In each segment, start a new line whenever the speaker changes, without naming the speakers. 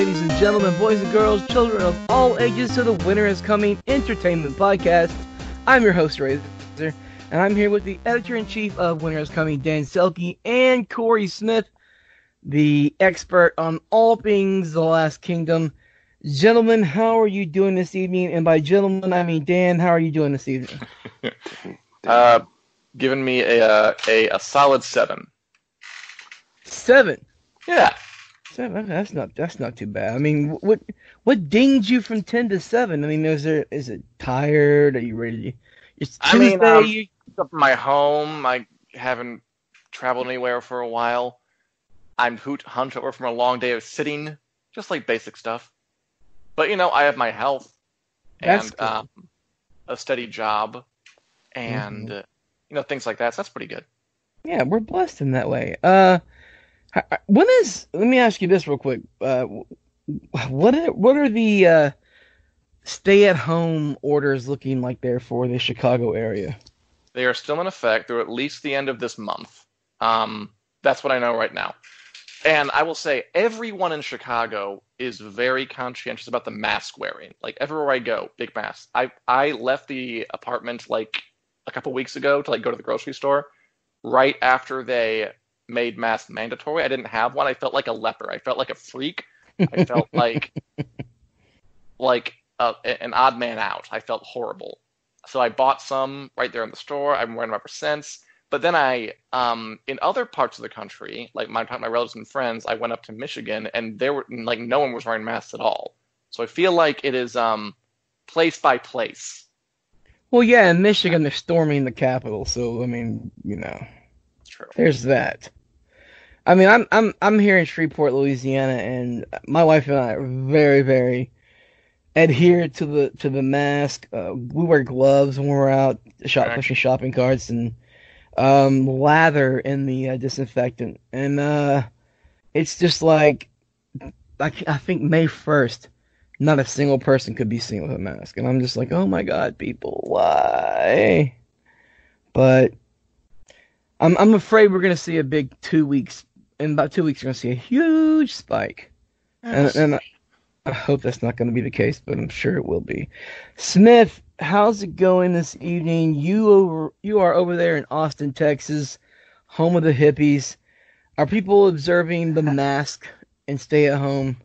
ladies and gentlemen, boys and girls, children of all ages, to the Winter is Coming Entertainment Podcast. I'm your host, Razor, and I'm here with the editor in chief of Winter is Coming, Dan Selcke, and Corey Smith, the expert on all things The Last Kingdom. Gentlemen, how are you doing this evening? And by gentlemen, I mean Dan. How are you doing this evening?
uh, giving me a, uh, a a solid seven.
Seven.
Yeah.
Seven. That's not that's not too bad. I mean, what what dinged you from ten to seven? I mean, is there is it tired? Are you ready? It's
I mean,
Tuesday.
um,
you-
Up my home, I haven't traveled anywhere for a while. I'm hoot hunched over from a long day of sitting, just like basic stuff. But you know, I have my health
That's
and
good.
um, a steady job, and
Mhm.
uh, you know things like that. So that's pretty good.
Yeah, we're blessed in that way. Uh, when is? Let me ask you this real quick. Uh, what are what are the uh, stay-at-home orders looking like there for the Chicago area?
They are still in effect through at least the end of this month. Um, that's what I know right now. And I will say, everyone in Chicago is very conscientious about the mask wearing. Like everywhere I go, big masks. I I left the apartment like a couple weeks ago to like go to the grocery store. Right after they made masks mandatory, I didn't have one. I felt like a leper. I felt like a freak. I felt like like a, an odd man out. I felt horrible. So I bought some right there in the store. I'm wearing them ever since. But then I, um, in other parts of the country, like my my relatives and friends, I went up to Michigan, and there were like no one was wearing masks at all. So I feel like it is um, place by place.
Well, yeah, in Michigan they're storming the Capitol, so I mean, you know,
True.
there's that. I mean, I'm I'm I'm here in Shreveport, Louisiana, and my wife and I are very very adhered to the to the mask. Uh, we wear gloves when we're out shop
Right.
pushing shopping carts and um, lather in the uh, disinfectant, and uh, it's just like I, I think May first, not a single person could be seen with a mask, and I'm just like, oh my god, people, why? But I'm I'm afraid we're gonna see a big two weeks. In about two weeks, we're gonna see a huge spike, and, and I- I hope that's not gonna be the case, but I'm sure it will be. Smith, how's it going this evening? You over you are over there in Austin, Texas, home of the hippies. Are people observing the mask and stay at home?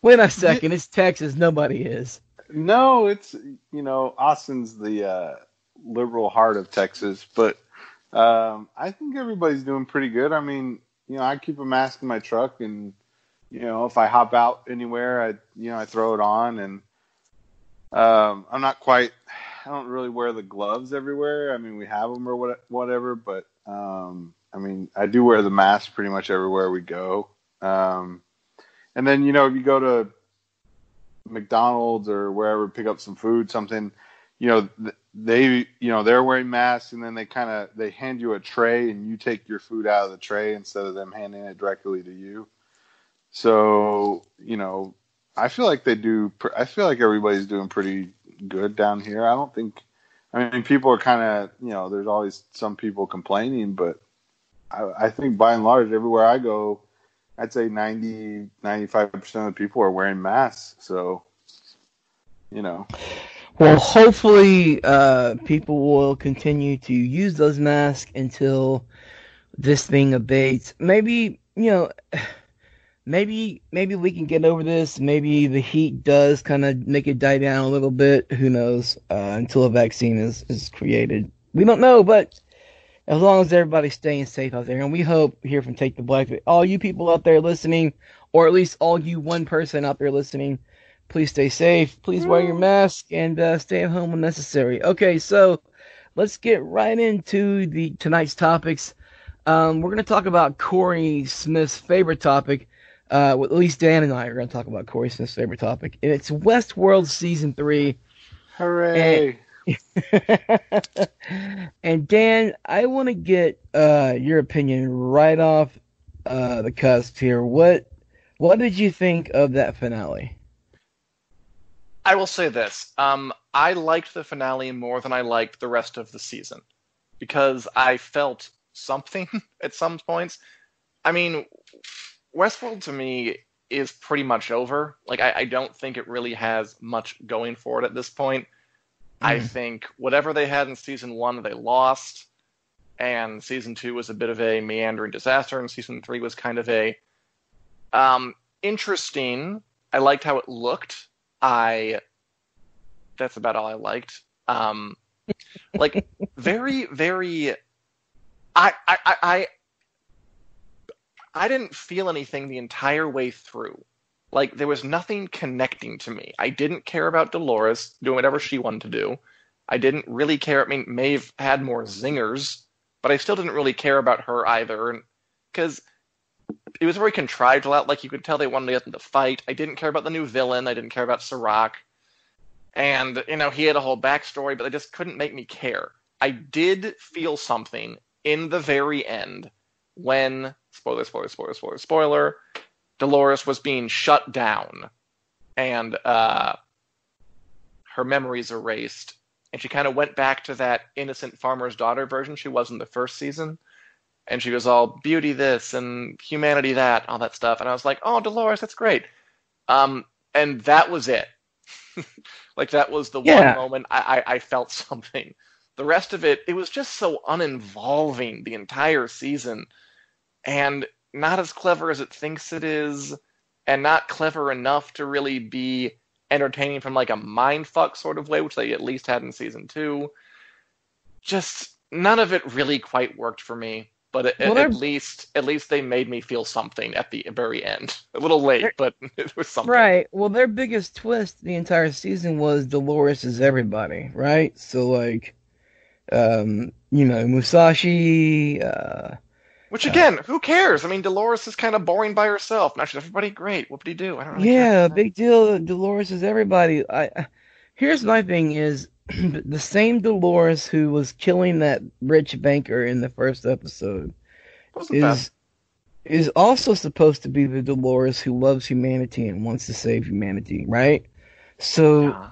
Wait a second, it's Texas. Nobody is.
No, it's you know Austin's the uh, liberal heart of Texas, but um, I think everybody's doing pretty good. I mean, you know, I keep a mask in my truck, and you know, if I hop out anywhere, I you know I throw it on, and um, I'm not quite. I don't really wear the gloves everywhere. I mean, we have them or what, whatever, but um, I mean, I do wear the mask pretty much everywhere we go. Um, and then you know, if you go to McDonald's or wherever, pick up some food, something, you know, they, you know, they're wearing masks and then they kind of, they hand you a tray and you take your food out of the tray instead of them handing it directly to you. So, you know, I feel like they do, I feel like everybody's doing pretty good down here. I don't think, I mean, people are kind of, you know, there's always some people complaining, but I, I think by and large, everywhere I go, I'd say 90, 95% of the people are wearing masks. So, you know,
Well, hopefully, uh, people will continue to use those masks until this thing abates. Maybe you know, maybe maybe we can get over this. Maybe the heat does kind of make it die down a little bit. Who knows? Uh, until a vaccine is is created, we don't know. But as long as everybody's staying safe out there, and we hope here from Take the Black, all you people out there listening, or at least all you one person out there listening please stay safe. Please wear your mask and uh, stay at home when necessary. Okay, so let's get right into the tonight's topics. Um, we're going to talk about Corey Smith's favorite topic. Uh, well, at least Dan and I are going to talk about Corey Smith's favorite topic, and it's Westworld season three.
hooray.
and Dan, I want to get uh, your opinion right off uh, the cusp here. What what did you think of that finale?
I will say this. Um, I liked the finale more than I liked the rest of the season because I felt something at some points. I mean, Westworld to me is pretty much over. Like I, I don't think it really has much going for it at this point. I
Mhm.
think whatever they had in season one, they lost, and season two was a bit of a meandering disaster, and season three was kind of a um, interesting. I liked how it looked. I that's about all I liked. Um, like very, very. I, I, I, I I didn't feel anything the entire way through. Like there was nothing connecting to me. I didn't care about Dolores doing whatever she wanted to do. I didn't really care. I mean, Maeve had more zingers, but I still didn't really care about her either, because it was very contrived a lot. Like you could tell they wanted to get them to fight. I didn't care about the new villain. I didn't care about Serac, and you know he had a whole backstory, but they just couldn't make me care. I did feel something in the very end when spoiler, spoiler, spoiler, spoiler, spoiler. Dolores was being shut down, and uh, her memories erased, and she kind of went back to that innocent farmer's daughter version she was in the first season, and she was all beauty this and humanity that, all that stuff, and I was like, oh, Dolores, that's great, um, and that was it. like that was the
Yeah.
one moment I, I, I felt something. The rest of it, it was just so uninvolving the entire season, and not as clever as it thinks it is, and not clever enough to really be entertaining from like a mindfuck sort of way, which they at least had in season two. Just none of it really quite worked for me. But at,
Well,
at least, at least they made me feel something at the very end. A little late, but it was something.
Right. Well, their biggest twist the entire season was Dolores is everybody, right? So like, um, you know, Musashi. Uh,
Which again, who cares? I mean, Dolores is kind of boring by herself. Now she's everybody great. What did he do? I don't really
yeah, big deal. Dolores is everybody. I. I- Here's my thing: is the same Dolores who was killing that rich banker in the first episode
Wasn't bad.
is is also supposed to be the Dolores who loves humanity and wants to save humanity, right? So.
Yeah.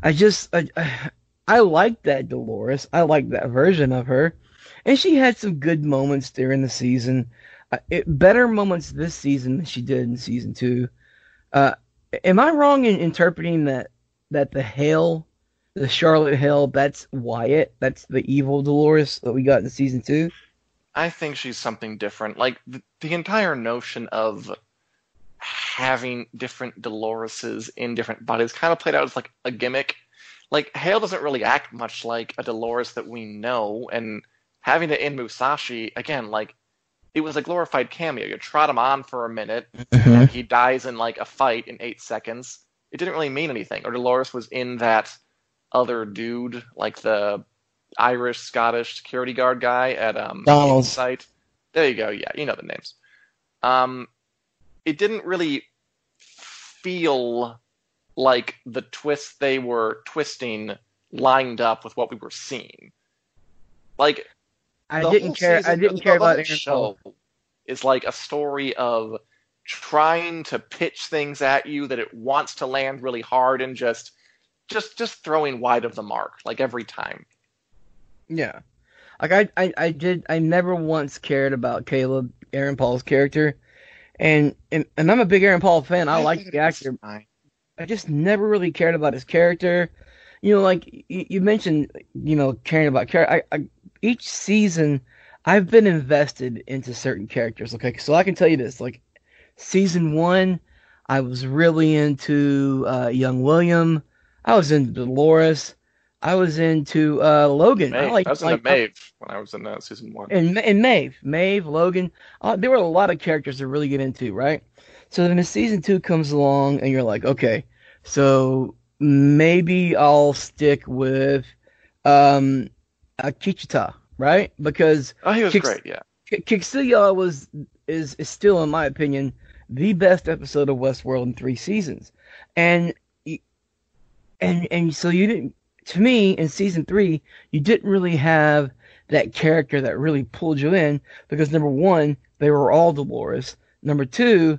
I just I, I I like that Dolores. I like that version of her, and she had some good moments during the season. Uh, it, better moments this season than she did in season two. Uh, am I wrong in interpreting that that the Hale, the Charlotte Hale, that's Wyatt, that's the evil Dolores that we got in season two?
I think she's something different. Like the, the entire notion of having different Doloreses in different bodies kind of played out as like a gimmick. Like Hale doesn't really act much like a Dolores that we know, and having it in Musashi again, like it was a glorified cameo. You trot him on for a minute, mm-hmm. and he dies in like a fight in eight seconds. It didn't really mean anything. Or Dolores was in that other dude, like the Irish Scottish security guard guy at um
Donald's.
site. There you go. Yeah, you know the names. Um, it didn't really feel like the twist they were twisting lined up with what we were seeing. Like
I didn't
whole
care. I didn't care about
whole
Aaron
show.
Paul.
Is like a story of trying to pitch things at you that it wants to land really hard and just just just throwing wide of the mark like every time.
Yeah. Like I, I, I did I never once cared about Caleb, Aaron Paul's character. And and, and I'm a big Aaron Paul fan. I like the actor.
fine.
I just never really cared about his character. You know, like you, you mentioned, you know, caring about character. I, I, each season, I've been invested into certain characters. Okay, so I can tell you this: like season one, I was really into uh, young William. I was into Dolores. I was into uh, Logan.
Maeve.
I like
I was in
like,
a Maeve when I was in uh, season one.
and and Maeve, Maeve, Logan. Uh, there were a lot of characters to really get into, right? So then the season two comes along, and you're like, okay, so maybe I'll stick with um, uh, Kichita, right? Because
Oh, he was great. Yeah.
K- Kiksuya was is is still, in my opinion, the best episode of Westworld in three seasons, and and and so you didn't. To me, in season three, you didn't really have that character that really pulled you in because number one, they were all Dolores. Number two,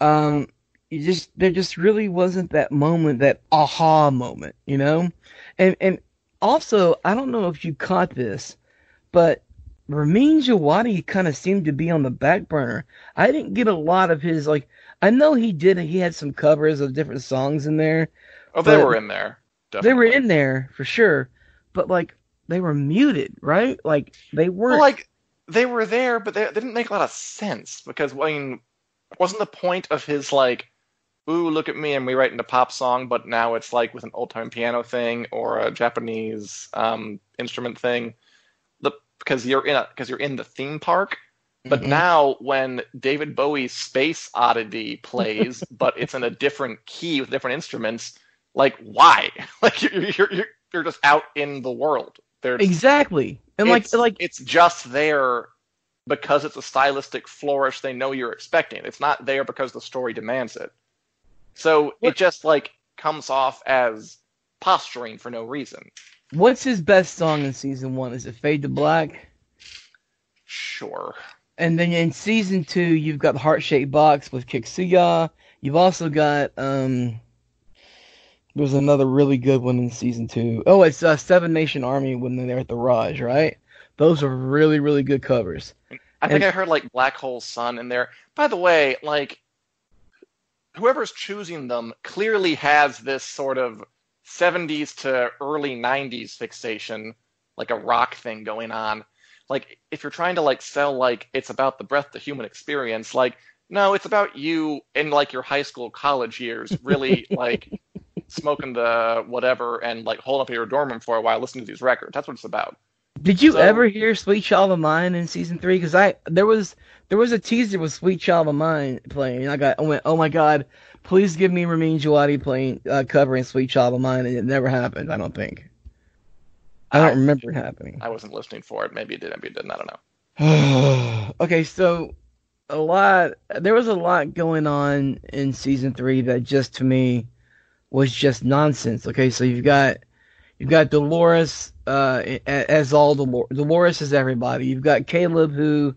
um, you just there just really wasn't that moment, that aha moment, you know, and and also I don't know if you caught this, but Ramin Djawadi kind of seemed to be on the back burner. I didn't get a lot of his like. I know he did. He had some covers of different songs in there.
Oh, they were in there.
They were in there for sure, but like they were muted, right? Like they weren't.
Well, like they were there, but they, they didn't make a lot of sense because I mean, wasn't the point of his like, "Ooh, look at me, I'm rewriting a pop song," but now it's like with an old time piano thing or a Japanese um, instrument thing, the because you're in a because you're in the theme park. But
Mhm.
now, when David Bowie's Space Oddity plays, but it's in a different key with different instruments, like why? Like you're you're you're, just out in the world. There's
exactly, and like
it's,
like
it's just there because it's a stylistic flourish they know you're expecting. It's not there because the story demands it. So
What-
it just like comes off as posturing for no reason.
what's his best song in season one? Is it Fade to Black?
Sure.
And then in season two, you've got Heart Shaped Box with Kiksuya. You've also got um. There's another really good one in season two. Oh, it's uh, Seven Nation Army when they're at the Raj, right? Those are really, really good covers.
I think
And-
I heard like Black Hole Sun in there. By the way, like whoever's choosing them clearly has this sort of 70s to early 90s fixation, like a rock thing going on. Like if you're trying to like sell like it's about the breadth of the human experience, like no, it's about you in like your high school college years really like smoking the whatever and like holding up your dorm room for a while listening to these records. That's what it's about.
Did you
So-
ever hear "Sweet Child of Mine" in season three? Because I there was there was a teaser with "Sweet Child of Mine" playing. And I got I went, oh my god, please give me Ramin Djawadi playing uh, covering "Sweet Child of Mine," and it never happened. I don't think. I don't
I-
remember it happening.
I wasn't listening for it. Maybe it did, maybe it didn't. I don't know.
okay, so a lot there was a lot going on in season three that just to me was just nonsense. Okay, so you've got you've got Dolores uh as all Dolores. Dolores is everybody. You've got Caleb who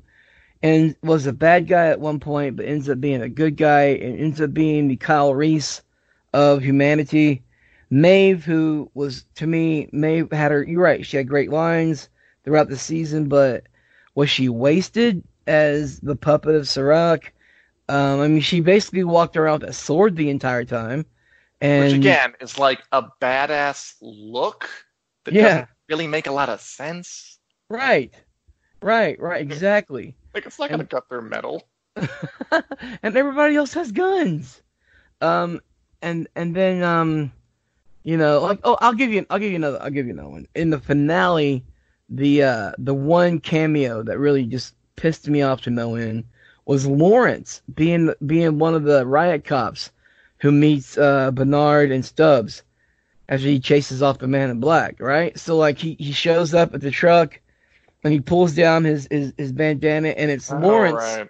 and was a bad guy at one point but ends up being a good guy and ends up being the Kyle Reese of humanity. Maeve who was to me Maeve had her you're right, she had great lines throughout the season, but was she wasted as the puppet of Serac? Um, I mean, she basically walked around with a sword the entire time. And
Which again is like a badass look that
Yeah.
doesn't really make a lot of sense.
right, right, right, exactly.
Like it's not gonna
And-
cut their metal.
and everybody else has guns. Um, and and then um, you know, like oh, I'll give you, I'll give you another, I'll give you another one. In the finale, the uh, the one cameo that really just pissed me off to no end was Lawrence being being one of the riot cops who meets uh, Bernard and Stubbs after he chases off the man in black, right? So like he, he shows up at the truck and he pulls down his, his, his bandana and it's Lawrence.
Alright.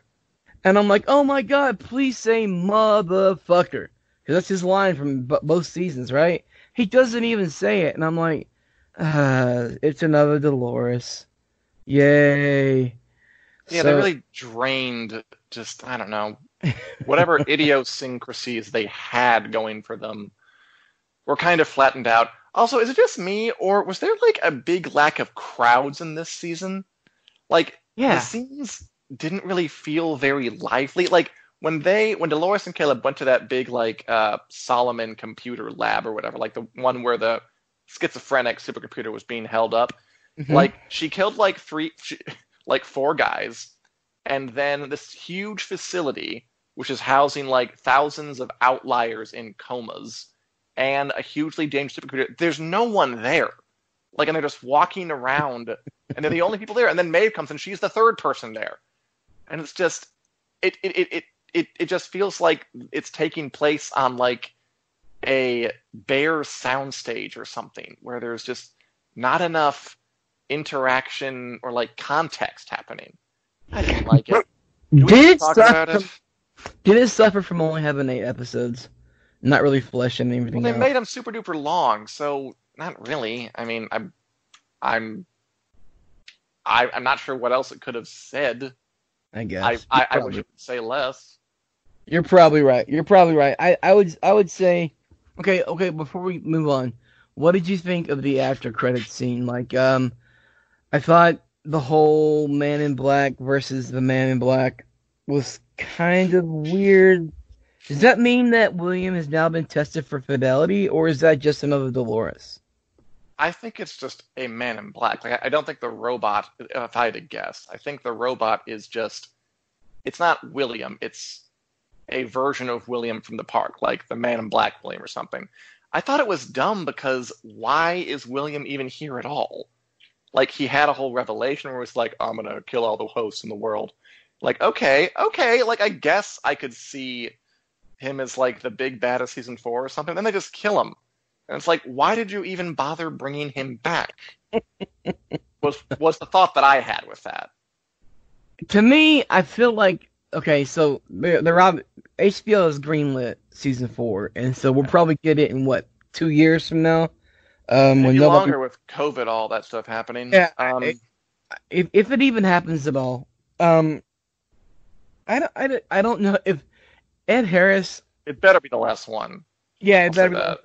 And I'm like, oh my god, please say motherfucker. Because that's his line from b- both seasons, right? He doesn't even say it. And I'm like, ah, it's another Dolores. Yay.
Yeah,
So-
they really drained just I don't know whatever idiosyncrasies they had going for them were kind of flattened out. Also, is it just me or was there like a big lack of crowds in this season? Like
Yeah.
the scenes didn't really feel very lively. Like when they when Dolores and Caleb went to that big like uh Solomon computer lab or whatever, like the one where the schizophrenic supercomputer was being held up,
Mhm.
like she killed like three she, like four guys and then this huge facility which is housing like thousands of outliers in comas and a hugely dangerous supercomputer there's no one there. Like and they're just walking around and they're the only people there. And then Maeve comes and she's the third person there. And it's just it it it it it, it just feels like it's taking place on like a bare soundstage or something where there's just not enough interaction or like context happening. I didn't like it. Do
did it suffer
it?
from, did it suffer from only having eight episodes? Not really fleshing anything
Well, they
out.
made them super duper long, so not really. I mean, I'm, I'm, I, I'm not sure what else it could have said.
I guess.
I, I, I wish it would say less.
You're probably right. You're probably right. I, I would I would say okay, okay, before we move on, what did you think of the after credit scene? Like um I thought the whole man in black versus the man in black was kind of weird Does that mean that William has now been tested for fidelity, or is that just another Dolores?
I think it's just a man in black. Like I don't think the robot. If I had to guess, I think the robot is just. It's not William. It's a version of William from the park, like the Man in Black William or something. I thought it was dumb because why is William even here at all? Like he had a whole revelation where it's like, I'm gonna kill all the hosts in the world. Like, okay, okay, like I guess I could see him as like the big bad of season four or something. Then they just kill him, and it's like, why did you even bother bringing him back? was was the thought that I had with that.
To me, I feel like okay, so the, the Rob HBO has greenlit season four, and so we'll probably get it in what two years from now.
Um, Maybe when longer with COVID, all that stuff happening.
Yeah, um, if if it even happens at all. Um, I don't, I don't, I don't know if Ed Harris.
It better be the last one.
Yeah, it better be. That.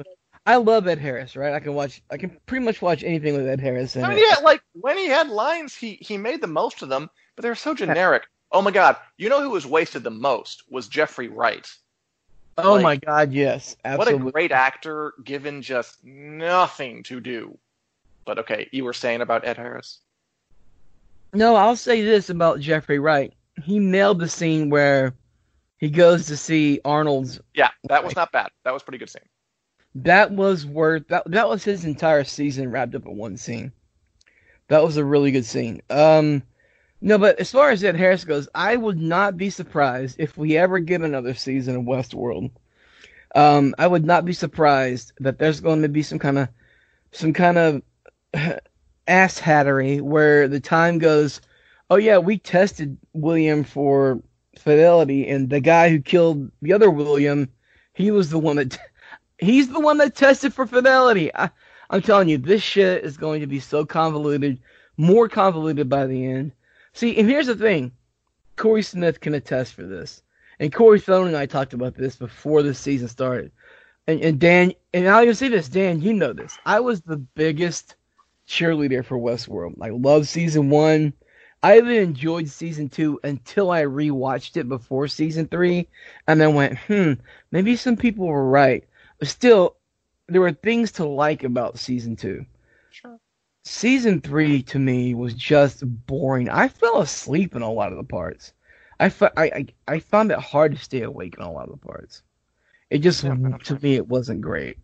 I love Ed Harris, right? I can watch. I can pretty much watch anything with Ed Harris.
I mean, it. yeah, like when he had lines, he he made the most of them, but they're so generic. Oh my god! You know who was wasted the most was Jeffrey Wright.
Oh like, my god! Yes, absolutely.
What a great actor, given just nothing to do. But okay, you were saying about Ed Harris.
No, I'll say this about Jeffrey Wright. He nailed the scene where he goes to see Arnold's.
Yeah, that was not bad. That was pretty good scene.
That was worth that. That was his entire season wrapped up in one scene. That was a really good scene. Um, no, but as far as Ed Harris goes, I would not be surprised if we ever get another season of Westworld. Um, I would not be surprised that there's going to be some kind of some kind of ass hattery where the time goes, oh yeah, we tested William for fidelity, and the guy who killed the other William, he was the one that he's the one that tested for fidelity. I, I'm telling you, this shit is going to be so convoluted, more convoluted by the end. See, and here's the thing Corey Smith can attest for this. And Corey Feldman and I talked about this before the season started. And, and Dan, and I'll even say this, Dan, you know this. I was the biggest cheerleader for Westworld. I loved season one. I even enjoyed season two until I rewatched it before season three, and then went, hmm, maybe some people were right. But still, there were things to like about season two. Season three to me was just boring. I fell asleep in a lot of the parts. I, I, I found it hard to stay awake in a lot of the parts. It just to me it wasn't great,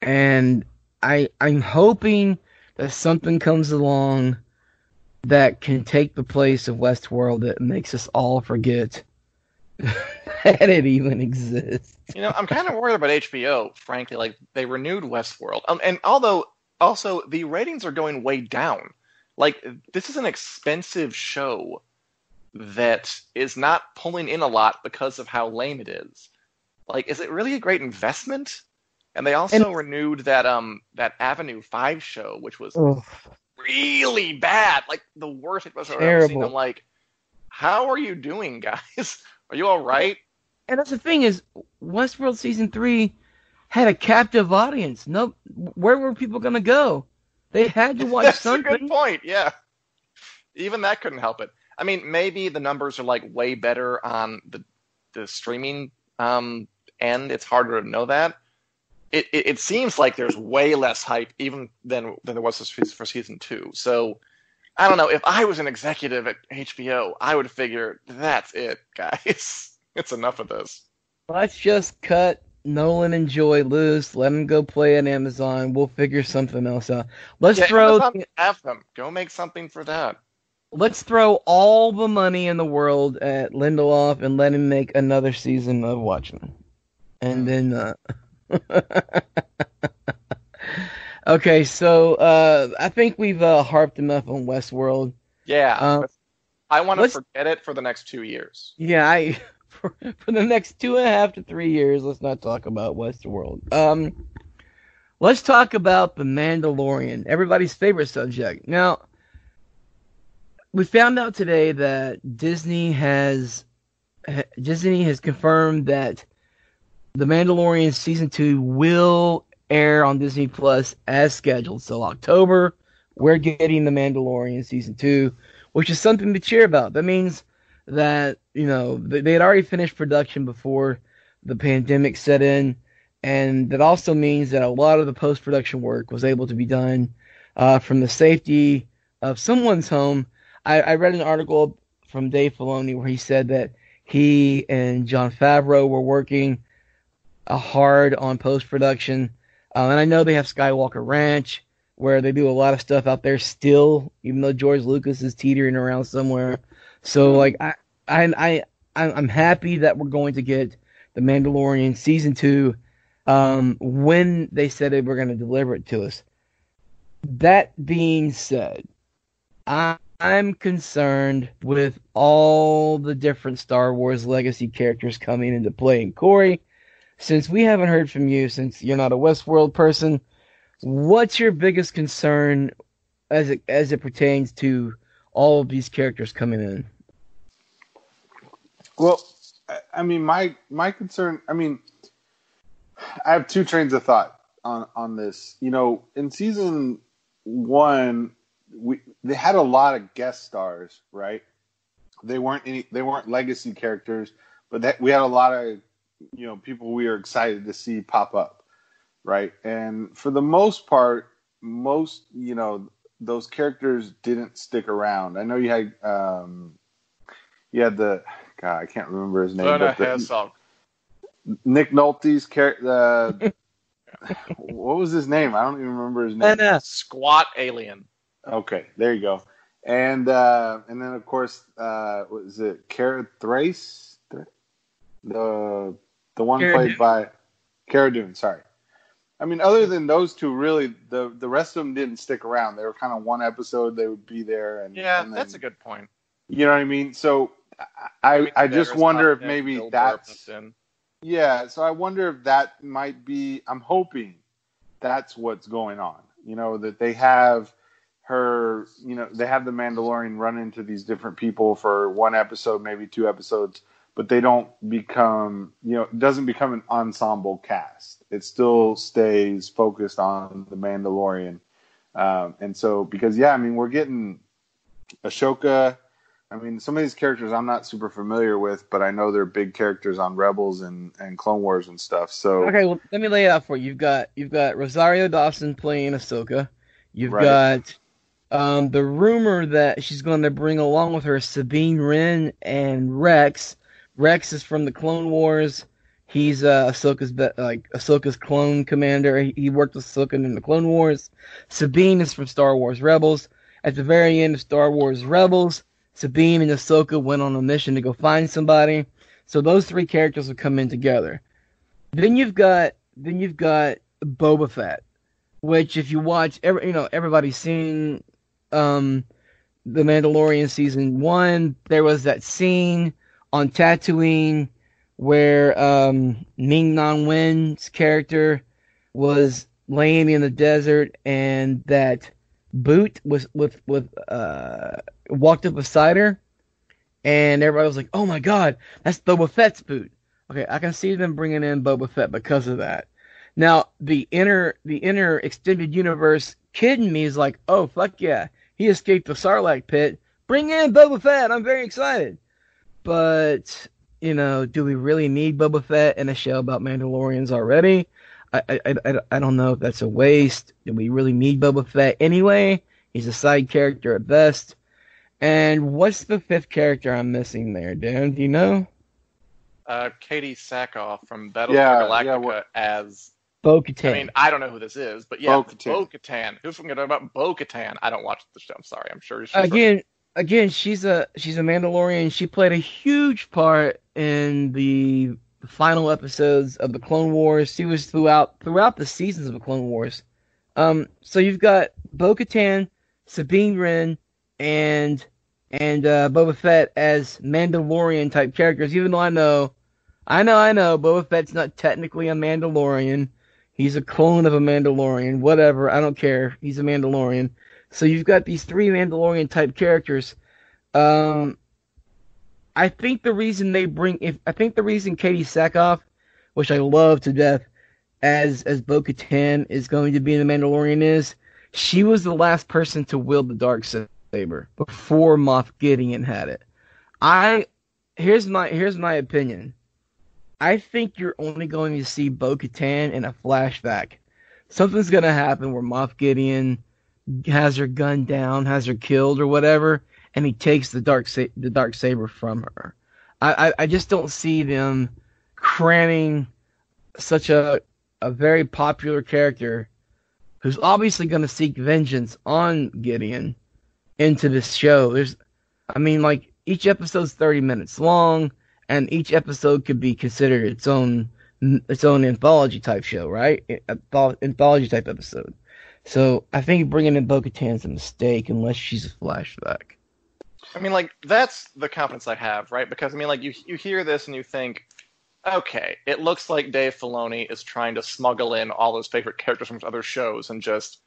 and I I'm hoping that something comes along that can take the place of Westworld that makes us all forget that it even exists.
You know, I'm kind of worried about HBO. Frankly, like they renewed Westworld, um, and although also, the ratings are going way down. Like, this is an expensive show that is not pulling in a lot because of how lame it is. Like, is it really a great investment? And they also and, renewed that um that Avenue Five show, which was really bad, like the worst episode I've ever seen. I'm like, how are you doing, guys? Are you all right?
And that's the thing is, Westworld season three had a captive audience. No, where were people going to go? They had to watch
That's
something.
a good point. Yeah, even that couldn't help it. I mean, maybe the numbers are like way better on the the streaming um, end. It's harder to know that. It, it, it seems like there's way less hype even than than there was for season two. So I don't know. If I was an executive at HBO, I would figure that's it, guys. it's enough of this.
Let's just cut Nolan and Joy lose. Let them go play at Amazon. We'll figure something else out. Let's yeah, throw
Amazon have them. Go make something for that.
Let's throw all the money in the world at Lindelof and let him make another season of Watchmen. And then uh Okay, so uh I think we've uh harped enough on Westworld.
Yeah. Um, I want to forget it for the next 2 years.
Yeah, I for, for the next two and a half to three years, let's not talk about Westworld. Um, let's talk about the Mandalorian, everybody's favorite subject. Now, we found out today that Disney has Disney has confirmed that the Mandalorian season two will air on Disney Plus as scheduled. So October, we're getting the Mandalorian season two, which is something to cheer about. That means that you know they had already finished production before the pandemic set in, and that also means that a lot of the post production work was able to be done uh, from the safety of someone's home. I, I read an article from Dave Filoni where he said that he and Jon Favreau were working uh, hard on post production, um, and I know they have Skywalker Ranch where they do a lot of stuff out there still, even though George Lucas is teetering around somewhere. So like I I I I'm happy that we're going to get the Mandalorian season two um, when they said they were going to deliver it to us. That being said, I, I'm concerned with all the different Star Wars legacy characters coming into play. And Corey, since we haven't heard from you, since you're not a Westworld person, what's your biggest concern as it as it pertains to all of these characters coming in?
Well, I mean, my my concern. I mean, I have two trains of thought on on this. You know, in season one, we they had a lot of guest stars, right? They weren't any. They weren't legacy characters, but that we had a lot of you know people we were excited to see pop up, right? And for the most part, most you know those characters didn't stick around. I know you had um, you had the God, I can't remember his name.
Werner
but the-
Herzog.
Nick Nolte's character. Uh, what was his name? I don't even remember his name.
And,
Squat alien.
Okay, there you go. And uh, and then of course, uh, was it Cara Thrace? The the one
Cara
played
Dune.
by Cara Dune. Sorry. I mean, other than those two, really, the the rest of them didn't stick around. They were kind of one episode. They would be there, and
Yeah,
and
that's a good point.
You know what I mean? So I I, just wonder if maybe
Bill
that's yeah, so I wonder if that might be. I'm hoping that's what's going on. You know that they have her. You know they have the Mandalorian run into these different people for one episode, maybe two episodes, but they don't become. You know, it doesn't become an ensemble cast. It still stays focused on the Mandalorian. Um, and so because yeah, I mean we're getting Ahsoka. I mean, some of these characters I'm not super familiar with, but I know they're big characters on Rebels and, and Clone Wars and stuff. So
Okay, well, let me lay it out for you. You've got you've got Rosario Dawson playing Ahsoka. You've
Right.
got um, the rumor that she's going to bring along with her Sabine Wren and Rex. Rex is from the Clone Wars. He's uh, Ahsoka's like Ahsoka's clone commander. He, he worked with Ahsoka in the Clone Wars. Sabine is from Star Wars Rebels. At the very end of Star Wars Rebels, Sabine and Ahsoka went on a mission to go find somebody. So those three characters will come in together. Then you've got then you've got Boba Fett, which if you watch, every, you know everybody's seen um, the Mandalorian season one. There was that scene on Tatooine where um, Ming-Na Wen's character was laying in the desert, and that boot was with with uh, walked up beside her, and everybody was like, "Oh my God, that's Boba Fett's boot." Okay, I can see them bringing in Boba Fett because of that. Now, the inner the inner extended universe kid in me is like, "Oh fuck yeah, he escaped the Sarlacc pit. Bring in Boba Fett. I'm very excited." But you know, do we really need Boba Fett in a show about Mandalorians already? I I, I, I don't know if that's a waste. Do we really need Boba Fett anyway? He's a side character at best. And what's the fifth character I'm missing there, Dan? Do you know?
Uh, Katee Sackhoff from Battlestar
Yeah,
Galactica
yeah, what-
as.
Bo-Katan.
I mean, I don't know who this is, but yeah,
Bo-Katan.
Bo Katan. Who's going to talk about Bo Katan? I don't watch the show. I'm sorry. I'm sure she's
again, again, she's a she's a Mandalorian. She played a huge part in the final episodes of the Clone Wars. She was throughout throughout the seasons of the Clone Wars. Um, so you've got Bo-Katan, Sabine Wren, and and uh, Boba Fett as Mandalorian type characters. Even though I know, I know, I know, Boba Fett's not technically a Mandalorian. He's a clone of a Mandalorian. Whatever, I don't care. He's a Mandalorian. So you've got these three Mandalorian type characters. Um, I think the reason they bring, if I think the reason Katee Sackhoff, which I love to death, as as Bo-Katan is going to be in the Mandalorian is, she was the last person to wield the dark saber before Moff Gideon had it. I here's my here's my opinion. I think you're only going to see Bo Katan in a flashback. Something's going to happen where Moff Gideon has her gunned down, has her killed or whatever, and he takes the dark sa- the dark saber from her. I, I, I just don't see them cramming such a a very popular character who's obviously going to seek vengeance on Gideon into this show. There's, I mean, like each episode's 30 minutes long, and each episode could be considered its own its own anthology type show, right? Anthology type episode. So I think bringing in Bo-Katan's a mistake unless she's a flashback.
I mean, like that's the confidence I have, right? Because I mean, like you you hear this and you think, okay, it looks like Dave Filoni is trying to smuggle in all his favorite characters from other shows and just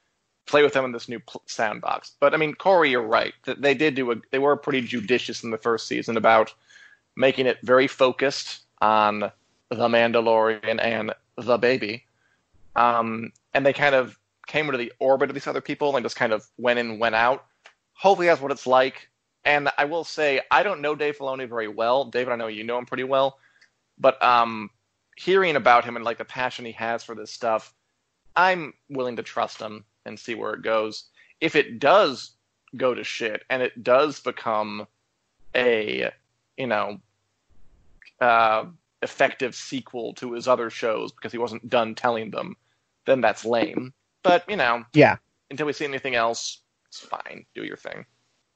play with them in this new sandbox. But I mean, Corey, you're right. That they did do a, they were pretty judicious in the first season about making it very focused on the Mandalorian and the baby. Um, and they kind of came into the orbit of these other people and just kind of went in, went out. Hopefully, that's what it's like. And I will say, I don't know Dave Filoni very well. David, I know you know him pretty well. But um, hearing about him and like the passion he has for this stuff, I'm willing to trust him and see where it goes. If it does go to shit and it does become a, you know, uh, effective sequel to his other shows because he wasn't done telling them, then that's lame. But you know,
yeah.
Until we see anything else, it's fine. Do your thing.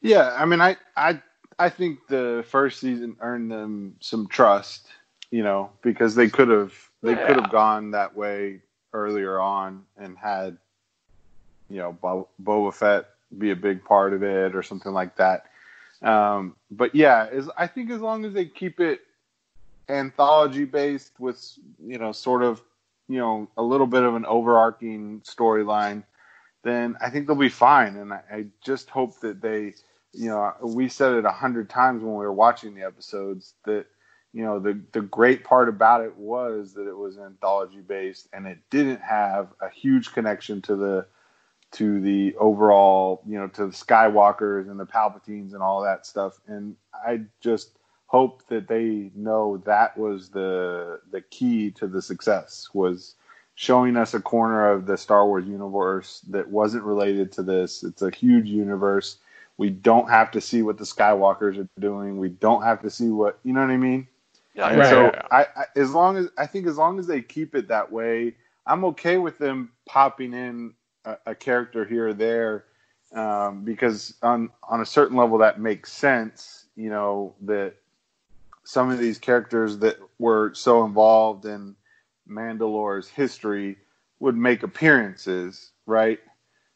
Yeah, I mean, I I I think the first season earned them some trust, you know, because they could have they yeah. could have gone that way earlier on and had, you know, Bo- Boba Fett be a big part of it or something like that. Um, but yeah, is I think as long as they keep it anthology based with you know sort of you know a little bit of an overarching storyline, then I think they'll be fine. And I, I just hope that they, you know, we said it a hundred times when we were watching the episodes that you know the the great part about it was that it was anthology based and it didn't have a huge connection to the to the overall you know to the skywalkers and the palpatines and all that stuff and i just hope that they know that was the the key to the success was showing us a corner of the Star Wars universe that wasn't related to this. It's a huge universe. We don't have to see what the Skywalkers are doing. We don't have to see what you know what I mean.
Yeah, right,
so
yeah, yeah.
I, I, as long as I think as long as they keep it that way, I'm okay with them popping in a, a character here or there um, because on on a certain level that makes sense. You know that some of these characters that were so involved in Mandalore's history would make appearances, right?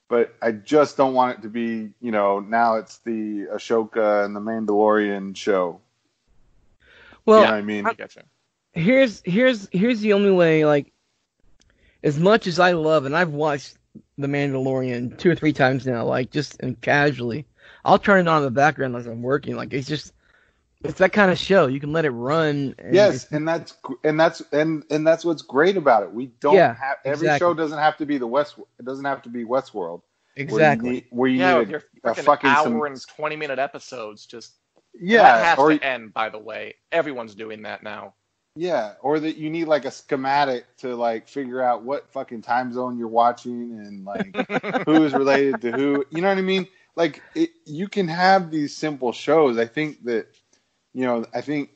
But I just don't want it to be, you know, now it's the Ahsoka and the Mandalorian show.
Well,
you know I mean, I
here's here's here's the only way. Like, as much as I love, and I've watched the Mandalorian two or three times now, like just and casually, I'll turn it on in the background as I'm working. Like it's just it's that kind of show. You can let it run.
And yes, and that's and that's and and that's what's great about it. We don't
yeah,
have every
exactly.
show doesn't have to be the West. It doesn't have to be Westworld.
Exactly.
Where you need, where you
yeah,
need
a,
a, fucking
hour
some,
and twenty minute episodes. Just
yeah,
that has
or,
to end. By the way, everyone's doing that now.
Yeah, or that you need like a schematic to like figure out what fucking time zone you're watching and like who is related to who. You know what I mean? Like it, you can have these simple shows. I think that you know, I think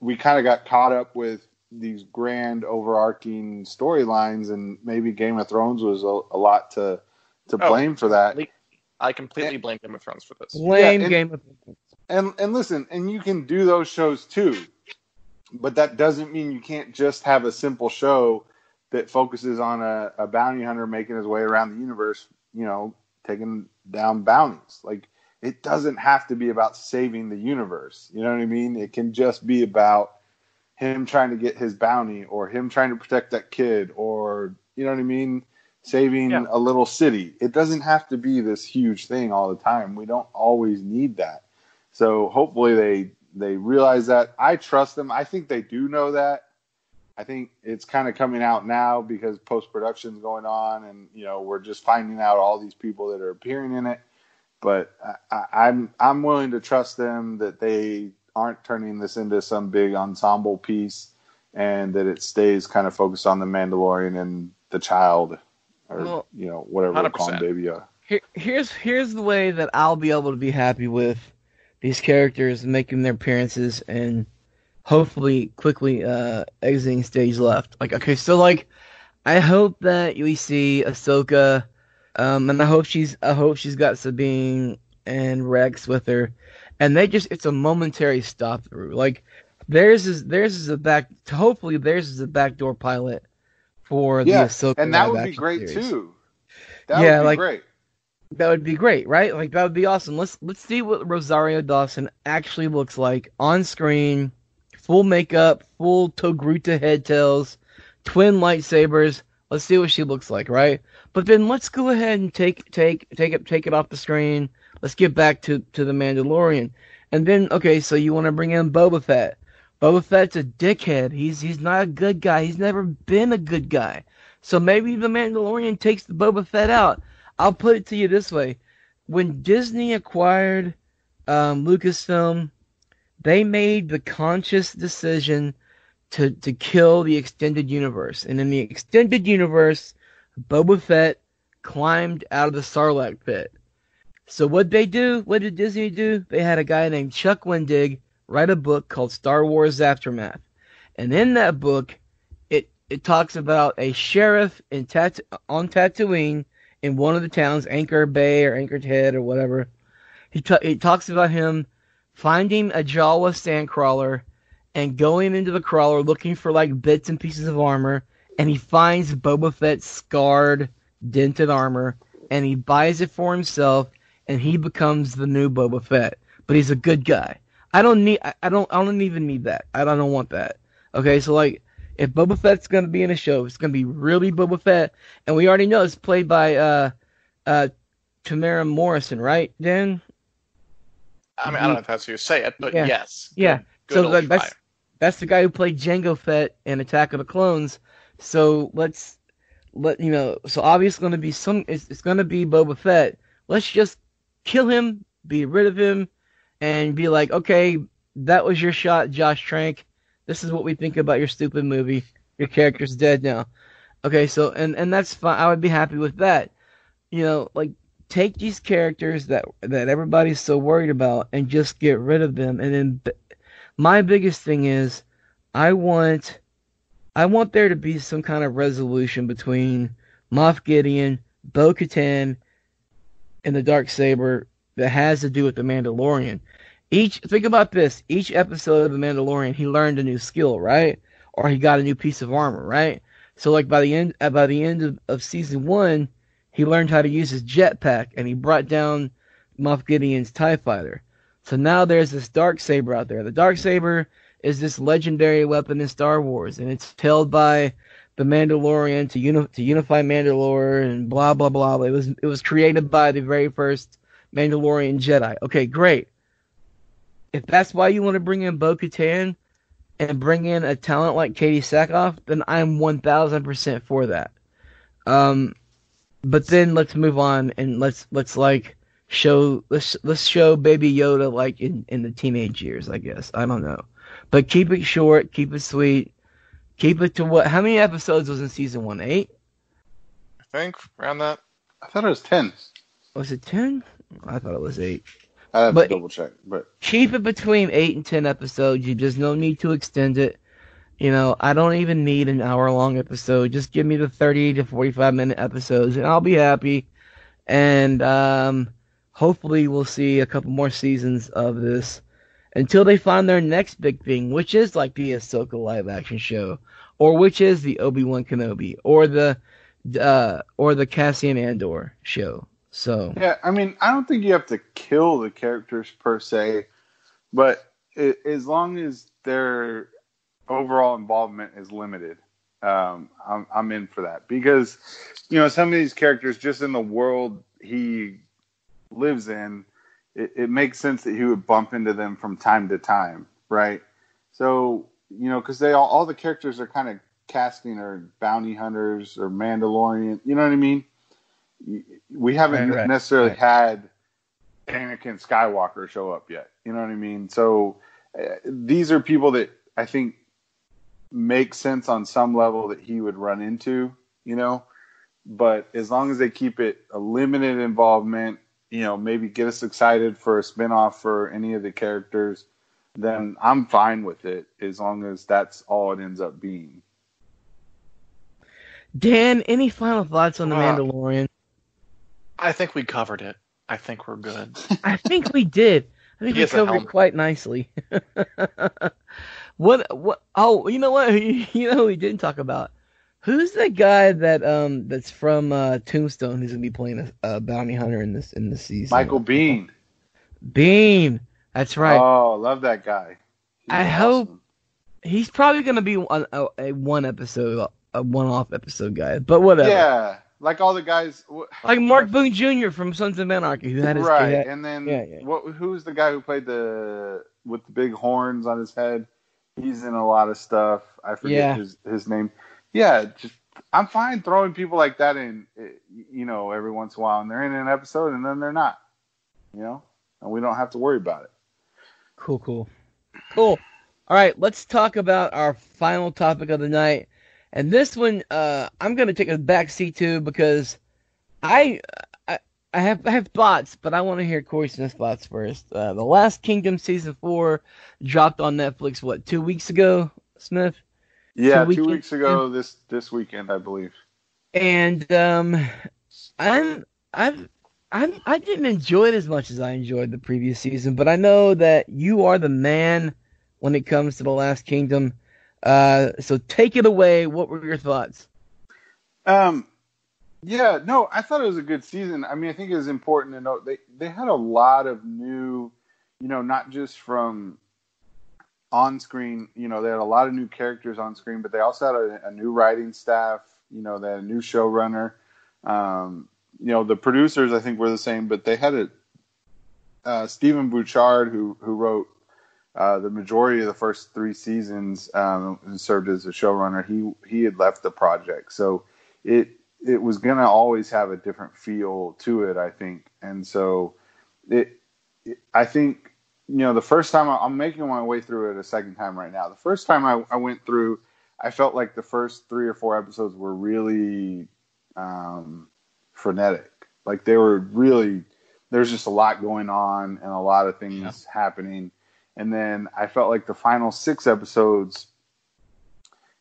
we kind of got caught up with these grand overarching storylines, and maybe Game of Thrones was a, a lot to to
Oh,
blame for that.
I completely blame Game of Thrones for this.
Lame
Yeah, and-
Game of Thrones.
And and listen, and you can do those shows too, but that doesn't mean you can't just have a simple show that focuses on a, a bounty hunter making his way around the universe, you know, taking down bounties. Like it doesn't have to be about saving the universe. You know what I mean? It can just be about him trying to get his bounty or him trying to protect that kid or you know what I mean? Saving
Yeah.
a little city. It doesn't have to be this huge thing all the time. We don't always need that. So hopefully they they realize that. I trust them. I think they do know that. I think it's kind of coming out now because post production's going on, and you know we're just finding out all these people that are appearing in it. But I, I, I'm I'm willing to trust them that they aren't turning this into some big ensemble piece, and that it stays kind of focused on the Mandalorian and the child, or
Well,
you know whatever we're calling
100%.
Baby uh, Yoda.
Here, here's here's the way that I'll be able to be happy with these characters making their appearances and hopefully quickly uh, exiting stage left. Like okay, so like I hope that we see Ahsoka, um, and I hope she's I hope she's got Sabine and Rex with her, and they just it's a momentary stop through. Like theirs is theirs is a back hopefully theirs is a backdoor pilot for the
Yeah,
Ahsoka
And that would be great
series.
too. That
Yeah,
would be
like-
great.
That would be great, right? Like that would be awesome. Let's let's see what Rosario Dawson actually looks like on screen. Full makeup, full Togruta head tails, twin lightsabers. Let's see what she looks like, right? But then let's go ahead and take take take it take it off the screen. Let's get back to to the Mandalorian. And then okay, so you want to bring in Boba Fett. Boba Fett's a dickhead. He's he's not a good guy. He's never been a good guy. So maybe the Mandalorian takes the Boba Fett out. I'll put it to you this way: when Disney acquired um, Lucasfilm, they made the conscious decision to to kill the extended universe, and in the extended universe, Boba Fett climbed out of the Sarlacc pit. So what they do? What did Disney do? They had a guy named Chuck Wendig write a book called Star Wars Aftermath, and in that book, it it talks about a sheriff in Tat- on Tatooine in one of the towns, Anchor Bay or Anchored Head or whatever. He ta- it talks about him finding a Jawa sandcrawler and going into the crawler looking for like bits and pieces of armor, and he finds Boba Fett's scarred, dented armor, and he buys it for himself, and he becomes the new Boba Fett. But he's a good guy. I don't need. I, I don't. I don't even need that. I don't, I don't want that. Okay, so like, if Boba Fett's gonna be in a show, it's gonna be really Boba Fett, and we already know it's played by uh, uh, Temuera Morrison, right, Dan?
I mean, I don't know if that's how you say it, but
Yeah.
yes.
Yeah.
Good
so that's that's the guy who played Jango Fett in Attack of the Clones. So let's let you know. So obviously going to be some. It's, it's going to be Boba Fett. Let's just kill him, be rid of him, and be like, okay, that was your shot, Josh Trank. This is what we think about your stupid movie. Your character's dead now. Okay, so and and that's fine. I would be happy with that. You know, like take these characters that that everybody's so worried about and just get rid of them. And then my biggest thing is, I want, I want there to be some kind of resolution between Moff Gideon, Bo Katan, and the Dark Saber that has to do with the Mandalorian. Each think about this: each episode of the Mandalorian, he learned a new skill, right? Or he got a new piece of armor, right? So like by the end, uh, by the end of, of season one, he learned how to use his jetpack, and he brought down Moff Gideon's Tie Fighter. So now there's this dark saber out there. The dark saber is this legendary weapon in Star Wars, and it's held by the Mandalorian to uni- to unify Mandalore and blah blah blah. It was it was created by the very first Mandalorian Jedi. Okay, great. If that's why you want to bring in Bo Katan and bring in a talent like Katee Sackhoff, then I'm one thousand percent for that. Um, but then let's move on and let's let's like show let's let's show Baby Yoda like in in the teenage years, I guess. I don't know, but keep it short, keep it sweet, keep it to what? How many episodes was in season one? Eight?
I think around that.
I thought it was ten.
Was it ten? I thought it was eight.
I have
But-
to double check, but
Keep it between eight and ten episodes. You there's no need to extend it. You know, I don't even need an hour long episode. Just give me the thirty to forty five minute episodes, and I'll be happy. And um, hopefully, we'll see a couple more seasons of this until they find their next big thing, which is like the Ahsoka live action show, or which is the Obi Wan Kenobi, or the uh, or the Cassian Andor show. So
yeah, I mean, I don't think you have to kill the characters per se, but it, as long as their overall involvement is limited, um, I'm I'm in for that because you know some of these characters just in the world he lives in, it, it makes sense that he would bump into them from time to time, right? So you know because they all all the characters are kind of casting or bounty hunters or Mandalorian, you know what I mean? We haven't
Right, right,
necessarily
right.
had Anakin Skywalker show up yet. You know what I mean? So uh, these are people that I think make sense on some level that he would run into, you know. But as long as they keep it a limited involvement, you know, maybe get us excited for a spinoff for any of the characters, then I'm fine with it as long as that's all it ends up being.
Dan, any final thoughts on the
Uh,
Mandalorian?
I think we covered it. I think we're good.
I think we did. I think
He
we covered it quite nicely. what? What? Oh, you know what? You know who we didn't talk about. Who's the guy that um that's from uh, Tombstone who's gonna be playing a, a bounty hunter in this in this season?
Michael Biehn.
Biehn. That's right.
Oh, love that guy. He's
I hope- He's probably gonna be a, a, a one episode, a one-off episode guy. But whatever.
Yeah, like all the guys. wh-
Like Mark Boone Jr. from Sons of Anarchy, who had his
right,
had-
and then
yeah, yeah.
what? Who's the guy who played the with the big horns on his head? He's in a lot of stuff. I forget
Yeah.
his his name. Yeah, just I'm fine throwing people like that in, eh, you know, every once in a while, and they're in an episode, and then they're not, you know, and we don't have to worry about it.
Cool, cool. Cool. All right, let's talk about our final topic of the night. And this one, uh, I'm going to take a back seat to because I, I, I have I have thoughts, but I want to hear Corey Smith's thoughts first. Uh, the Last Kingdom season four dropped on Netflix. What two weeks ago, Smith?
Yeah,
we
two weeks ago this this weekend, I believe.
And um, I'm I've I'm I didn't enjoy it as much as I enjoyed the previous season, but I know that you are the man when it comes to the Last Kingdom. Uh, so take it away. What were your thoughts?
Um, yeah, no, I thought it was a good season. I mean, I think it was important to note they they had a lot of new, you know, not just from on screen. You know, they had a lot of new characters on screen, but they also had a, a new writing staff. You know, they had a new showrunner. Um, you know, the producers I think were the same, but they had a uh, Stephen Butchard who who wrote uh, the majority of the first three seasons um, served as a showrunner. He he had left the project, so it it was gonna always have a different feel to it, I think. And so it, it I think you know the first time I, I'm making my way through it a second time right now. The first time I, I went through, I felt like the first three or four episodes were really um, frenetic. Like they were really there's just a lot going on and a lot of things
Yeah.
happening. And then I felt like the final six episodes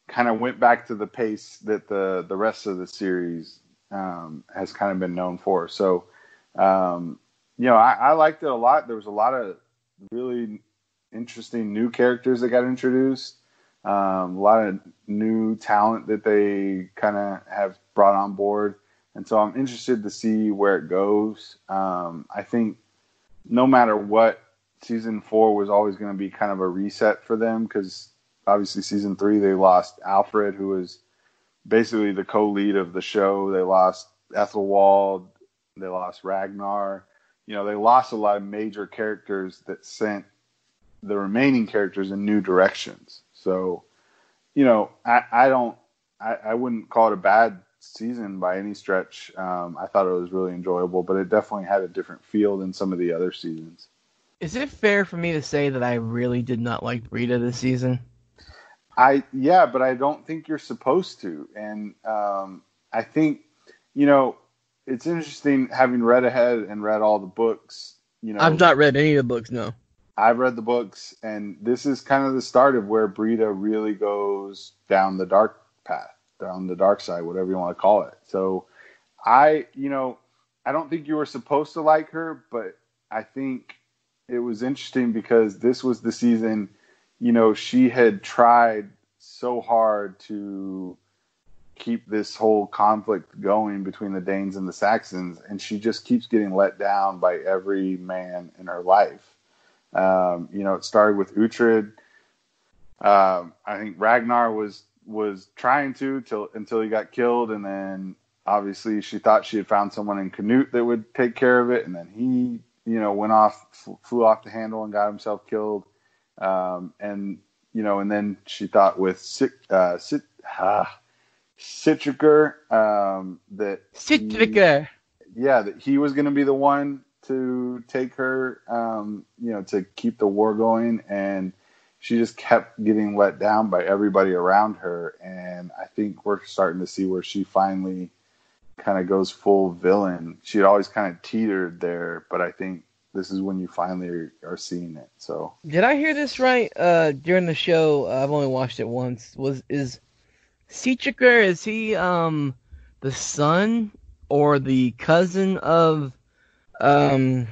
kind of went back to the pace that the the rest of the series um, has kind of been known for. So, um, you know, I, I liked it a lot. There was a lot of really interesting new characters that got introduced. Um, a lot of new talent that they kind of have brought on board, and so I'm interested to see where it goes. Um, I think no matter what, season four was always going to be kind of a reset for them because obviously season three they lost Alfred, who was basically the co-lead of the show. They lost Ethelwald. They lost Ragnar. You know, they lost a lot of major characters that sent the remaining characters in new directions. So, you know, I, I don't, I, I wouldn't call it a bad season by any stretch. Um, I thought it was really enjoyable, but it definitely had a different feel than some of the other seasons.
Is it fair for me to say that I really did not like Rita this season?
I yeah, but I don't think you're supposed to, and um, I think you know it's interesting having read ahead and read all the books. You know,
I've not read any of the books. No.
I've read the books, and this is kind of the start of where Brida really goes down the dark path, down the dark side, whatever you want to call it. So, I, you know, I don't think you were supposed to like her, but I think it was interesting because this was the season, you know, she had tried so hard to keep this whole conflict going between the Danes and the Saxons, and she just keeps getting let down by every man in her life. Um, you know, it started with Uhtred. Um, I think Ragnar was was trying to till until he got killed, and then obviously she thought she had found someone in Canute that would take care of it, and then he, you know, went off, flew off the handle, and got himself killed. Um, and you know, and then she thought with Sit, uh, Sit, ah, Citriker, um, that he- yeah, that he was going to be the one to take her, um, you know, to keep the war going. And she just kept getting let down by everybody around her. And I think we're starting to see where she finally kind of goes full villain. She had always kind of teetered there, but I think this is when you finally are, are seeing it. So
Did I hear this right? Uh, during the show, uh, I've only watched it once. Was is Seachiker? Is he um the son or the cousin of um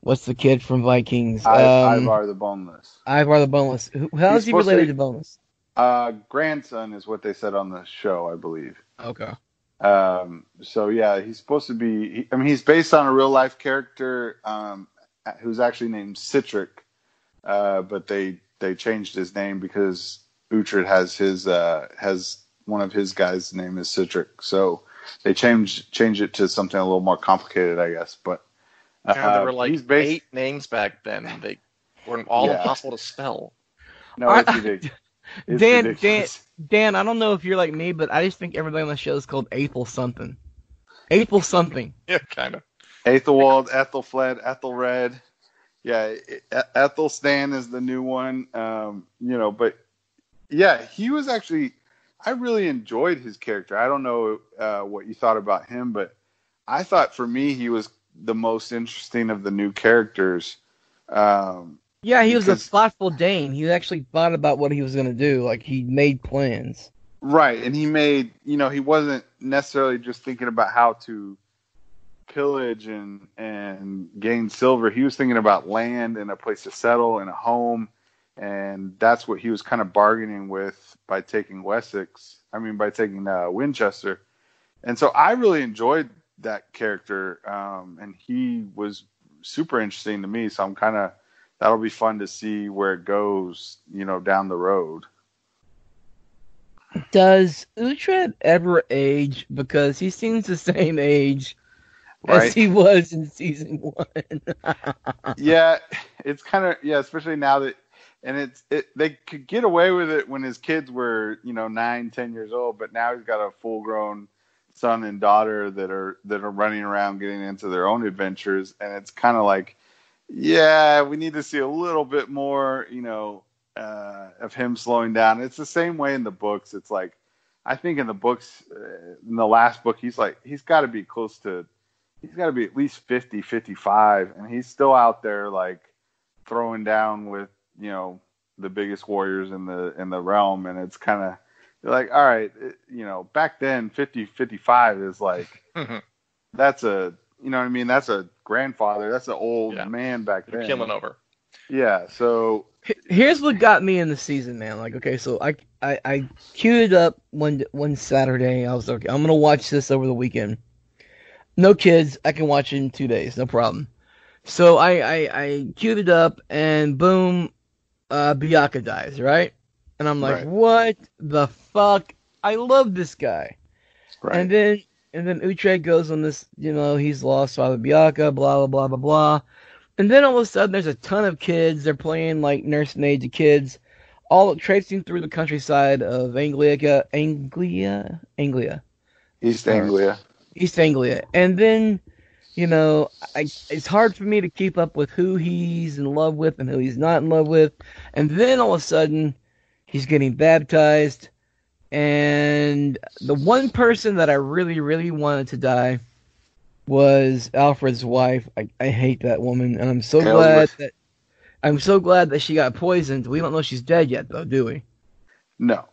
what's the kid from Vikings?
I,
um,
Ivar the Boneless.
Ivar the Boneless. How is he
supposed to
related to Boneless?
Uh, grandson is what they said on the show, I believe.
Okay.
Um, so yeah, he's supposed to be. He, I mean, he's based on a real life character um, who's actually named Citric, uh, but they they changed his name because Uhtred has his uh, has one of his guys' name is Citric, so they changed changed it to something a little more complicated, I guess. But uh,
Yeah, there were like
he's based.
eight names back then. They were all
Yeah.
impossible to spell.
No, it's ridiculous. It's
Dan,
ridiculous.
Dan, I don't know if you're like me, but I just think everybody on the show is called April something. April something.
Yeah, kind of.
Ethelwald, Ethelfled, Ethelred. Yeah, Ethel Stan is the new one. Um, you know, but yeah, he was actually. I really enjoyed his character. I don't know uh, what you thought about him, but I thought for me he was the most interesting of the new characters. Um,
Yeah, he was a thoughtful Dane. He actually thought about what he was gonna do. Like he made plans.
Right, and he made you know he wasn't necessarily just thinking about how to pillage and and gain silver. He was thinking about land and a place to settle and a home, and that's what he was kind of bargaining with by taking Wessex. I mean, by taking uh, Winchester, and so I really enjoyed that character, um, and he was super interesting to me. So I'm kind of that'll be fun to see where it goes, you know, down the road.
Does Uhtred ever age? Because he seems the same age
Right.
as he was in season one.
yeah, it's kind of yeah, especially now that and it's it they could get away with it when his kids were you know nine, ten years old, but now he's got a full grown son and daughter that are that are running around getting into their own adventures, and it's kind of like yeah, we need to see a little bit more, you know, uh, of him slowing down. It's the same way in the books. It's like I think in the books, uh, in the last book, he's like he's got to be close to he's got to be at least 50 55 and he's still out there like throwing down with you know the biggest warriors in the in the realm and it's kind of like all right it, you know back then 50 55 is like that's a you know what i mean that's a grandfather that's an old
Yeah.
man back then
Killing over.
yeah so
Here's what got me in the season, man. Like, okay, so I I, I queued it up one one Saturday. I was like, I'm gonna watch this over the weekend. No kids, I can watch it in two days, no problem. So I I, I queued it up, and boom, uh, Beocca dies, right? And I'm like,
Right.
what the fuck? I love this guy.
right
And then and then Uhtred goes on this, you know, he's lost Father Beocca, blah blah blah blah blah. And then all of a sudden there's a ton of kids, they're playing like nursemaid to kids, all traipsing through the countryside of Anglia Anglia Anglia.
east anglia
East Anglia. And then, you know, I it's hard for me to keep up with who he's in love with and who he's not in love with. And then all of a sudden he's getting baptized and the one person that I really, really wanted to die was Alfred's wife. I, I hate that woman, and I'm so glad
Elizabeth.
that I'm so glad that she got poisoned. We don't know she's dead yet, though, do we?
no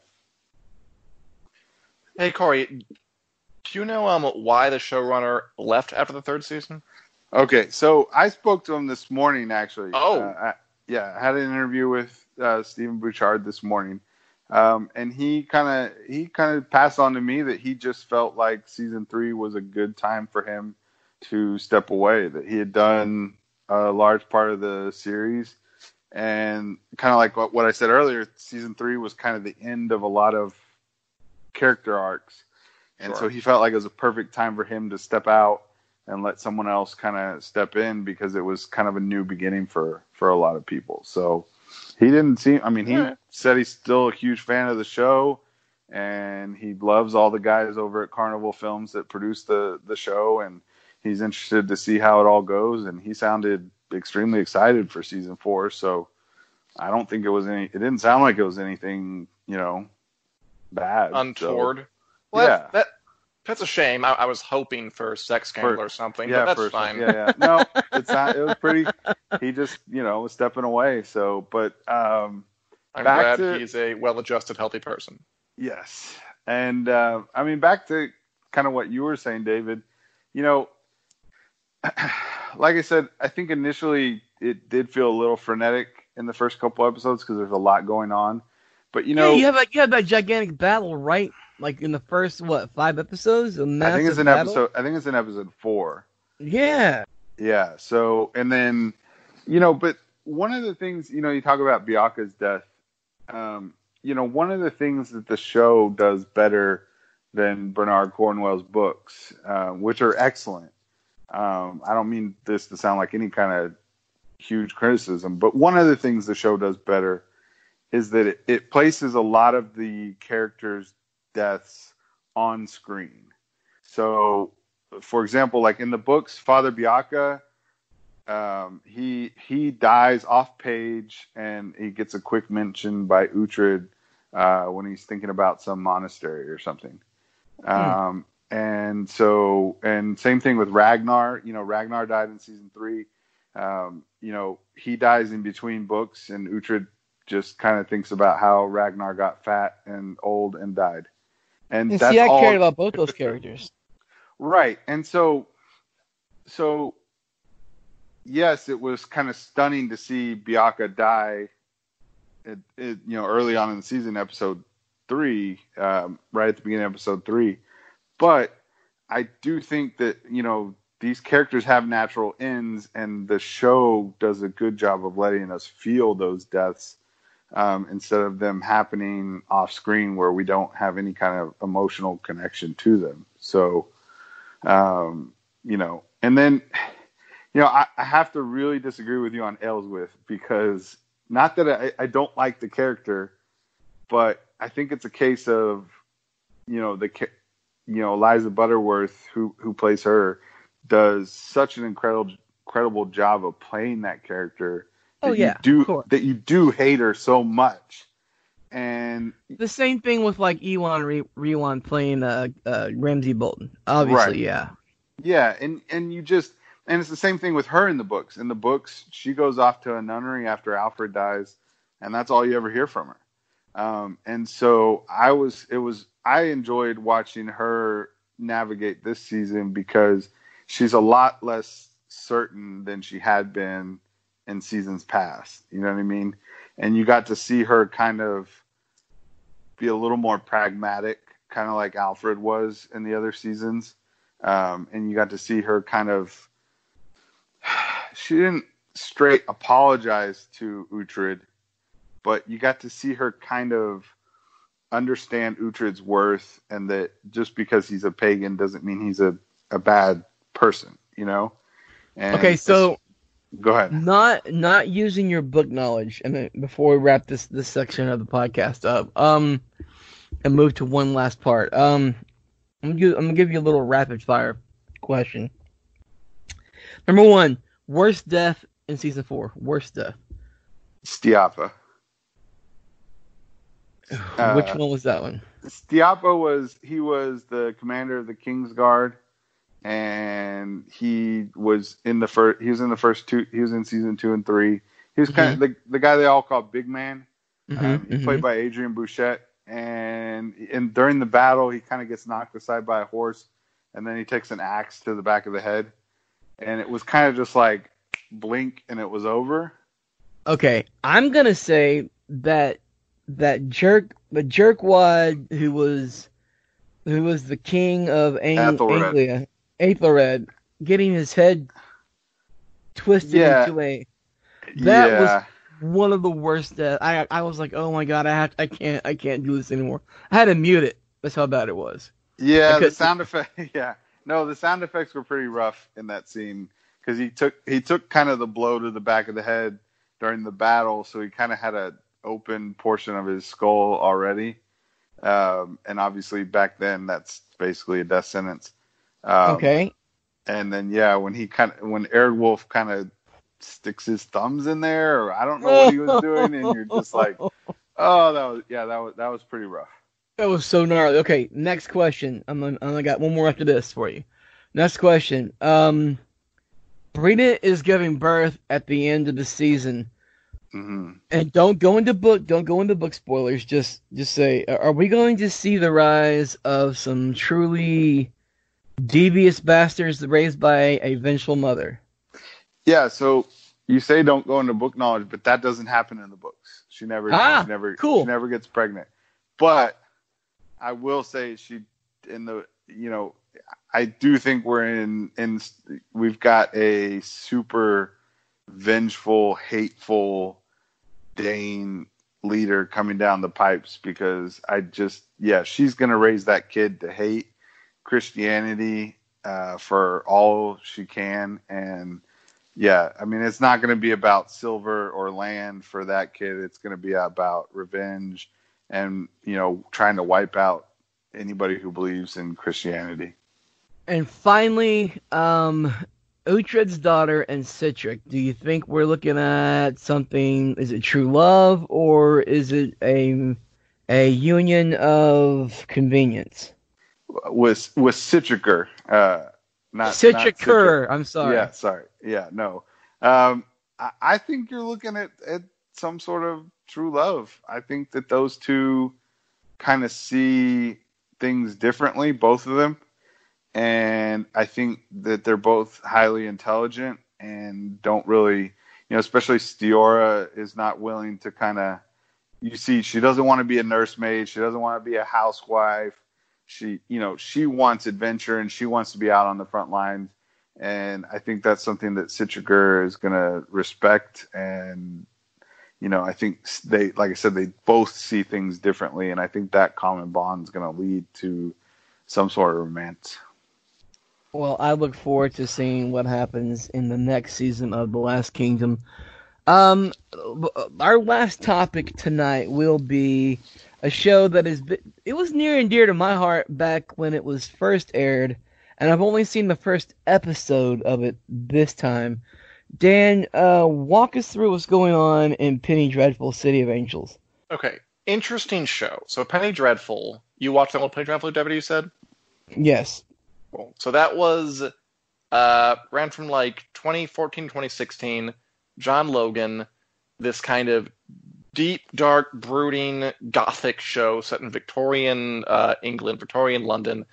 Hey Corey, do you know um why the showrunner left after the third season?
Okay, so I spoke to him this morning. Actually,
Oh.
Uh, I, yeah, I had an interview with uh, Stephen Butchard this morning, um, and he kind of he kind of passed on to me that he just felt like season three was a good time for him to step away. That he had done a large part of the series, and kind of like what, what I said earlier, season three was kind of the end of a lot of character arcs, and so he felt like it was a perfect time for him to step out and let someone else kind of step in because it was kind of a new beginning for for a lot of people. So he didn't seem. I mean, he
Yeah.
said he's still a huge fan of the show, and he loves all the guys over at Carnival Films that produce the the show, and he's interested to see how it all goes. And he sounded extremely excited for season four. So I don't think it was any. It didn't sound like it was anything, you know, bad. so-
Untoward. Well,
Yeah.
that, that that's a shame. I, I was hoping for sex scandal
For-
or something,
yeah,
but that's
for-
fine.
Yeah, yeah. No, it's not. It was pretty. He just, you know, was stepping away. So, but um,
I'm
Back
glad
to-
he's a well-adjusted, healthy person.
Yes. And uh, I mean, back to kind of what you were saying, David, you know, like I said, I think initially it did feel a little frenetic in the first couple episodes because there's a lot going on. But, you know,
yeah, you have like you have that gigantic battle right, like in the first what five episodes.
I think it's in
battle?
episode, I think it's in episode four.
Yeah,
Yeah. So, and then, you know, but one of the things, you know, you talk about Beocca's death. Um, you know, one of the things that the show does better than Bernard Cornwell's books, uh, which are excellent. Um, I don't mean this to sound like any kind of huge criticism, but one of the things the show does better is that it, it places a lot of the characters' deaths on screen. So, for example, like in the books, Father Beocca, um, he he dies off page, and he gets a quick mention by Uhtred uh, when he's thinking about some monastery or something. Um, and so, and same thing with Ragnar. You know, Ragnar died in season three. Um, you know, he dies in between books, and Uhtred just kind of thinks about how Ragnar got fat and old and died. And,
and
that's
see, I
all.
cared about both those characters.
Right. And so so yes, it was kind of stunning to see Beocca die it, it, you know, early on in the season, episode three, um, right at the beginning of episode three. But I do think that, you know, these characters have natural ends and the show does a good job of letting us feel those deaths um, instead of them happening off screen where we don't have any kind of emotional connection to them. So, um, you know, and then, you know, I, I have to really disagree with you on Aelswith because not that I, I don't like the character, but I think it's a case of, you know, the, you know, Eliza Butterworth, who, who plays her, does such an incredible, incredible job of playing that character.
Oh, yeah,
do that you do hate her so much, and
The same thing with like Ewan Re- Rewan playing uh, uh, Ramsey Bolton. Obviously,
Right.
yeah.
Yeah, and and you just and it's the same thing with her in the books. In the books, she goes off to a nunnery after Alfred dies, and that's all you ever hear from her. Um, and so I was it was I enjoyed watching her navigate this season because she's a lot less certain than she had been in seasons past. You know what I mean? And you got to see her kind of be a little more pragmatic, kind of like Alfred was in the other seasons um, and you got to see her kind of. She didn't straight apologize to Uhtred, but you got to see her kind of understand Uhtred's worth, and that just because he's a pagan doesn't mean he's a, a bad person, you know. And
Okay, so
go ahead.
not not using your book knowledge, and then before we wrap this this section of the podcast up, um, and move to one last part, um, I'm gonna give, I'm gonna give you a little rapid fire question. Number one, worst death in season four. Worst death.
Steapa. Uh,
Which one was that one?
Steapa was he was the commander of the King's Guard, and he was in the first. He was in the first two. He was in season two and three. He was kind of the the guy they all call Big Man.
Mhm,
Um, he
mhm.
played by Adrian Bouchet, and and during the battle, he kind of gets knocked aside by a horse, and then he takes an axe to the back of the head, and it was kind of just like blink, and it was over.
Okay, I'm gonna say that that jerk, the jerkwad who was who was the king of Ang- Anglia, Aethelred, getting his head twisted
Yeah.
into a That was- one of the worst deaths. I I was like, oh my god, I have I can't I can't do this anymore. I had to mute it. That's how bad it was.
yeah. The sound effect, yeah. No, the sound effects were pretty rough in that scene because he took he took kind of the blow to the back of the head during the battle, so he kind of had a open portion of his skull already. Um, and obviously back then that's basically a death sentence. Um,
okay.
and then yeah, when he kind of when Eardwulf kind of sticks his thumbs in there, or I don't know what he was doing, and you're just like, oh, that was yeah, that was that was pretty rough.
That was so gnarly. Okay, next question. I'm gonna, I'm got one more after this for you. Next question. Um, Brida is giving birth at the end of the season.
hmm
And don't go into book. Don't go into book spoilers. Just, just say, are we going to see the rise of some truly devious bastards raised by a vengeful mother?
Yeah, so you say don't go into book knowledge, but that doesn't happen in the books. She never,
Ah,
she never,
cool.
she never gets pregnant. But I will say she in the, you know, I do think we're in in we've got a super vengeful, hateful Dane leader coming down the pipes because I just yeah, she's gonna raise that kid to hate Christianity uh, for all she can and yeah, I mean it's not gonna be about silver or land for that kid. It's gonna be about revenge and you know trying to wipe out anybody who believes in Christianity.
And finally, um, Uhtred's daughter and Citric. Do you think we're looking at something? Is it true love or is it a a union of convenience?
With with Citricer, uh, not
Citricur. I'm sorry.
Yeah, sorry. Yeah, no. Um, I, I think you're looking at, at some sort of true love. I think that those two kind of see things differently, both of them, and I think that they're both highly intelligent and don't really, you know, especially Stiorra is not willing to kind of. You see, she doesn't want to be a nursemaid. She doesn't want to be a housewife she you know she wants adventure and she wants to be out on the front lines. And i think that's something that citriger is going to respect. And you know i think they like i said they both see things differently. And i think that common bond is going to lead to some sort of romance.
Well, I look forward to seeing what happens in the next season of The Last Kingdom. Um, our last topic tonight will be a show that is it was near and dear to my heart back when it was first aired, and I've only seen the first episode of it this time. Dan, uh, walk us through what's going on in Penny Dreadful City of Angels.
Okay, interesting show. So Penny Dreadful, you watched that one Penny Dreadful deputy you said?
Yes.
Cool. So that was uh ran from like 2014 2016. John Logan, this kind of deep, dark, brooding gothic show set in Victorian uh, England, Victorian London,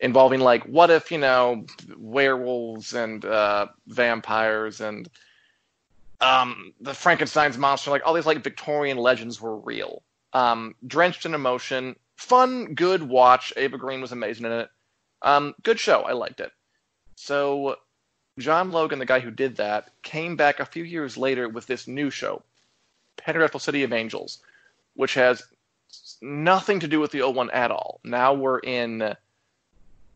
involving like what if you know werewolves and uh, vampires and um, the Frankenstein's monster, like all these like Victorian legends were real. Um, drenched in emotion, fun, good watch. Eva Green was amazing in it. Um, good show. I liked it. So John Logan, the guy who did that, came back a few years later with this new show, Dreadful City of Angels, which has nothing to do with the old one at all. Now we're in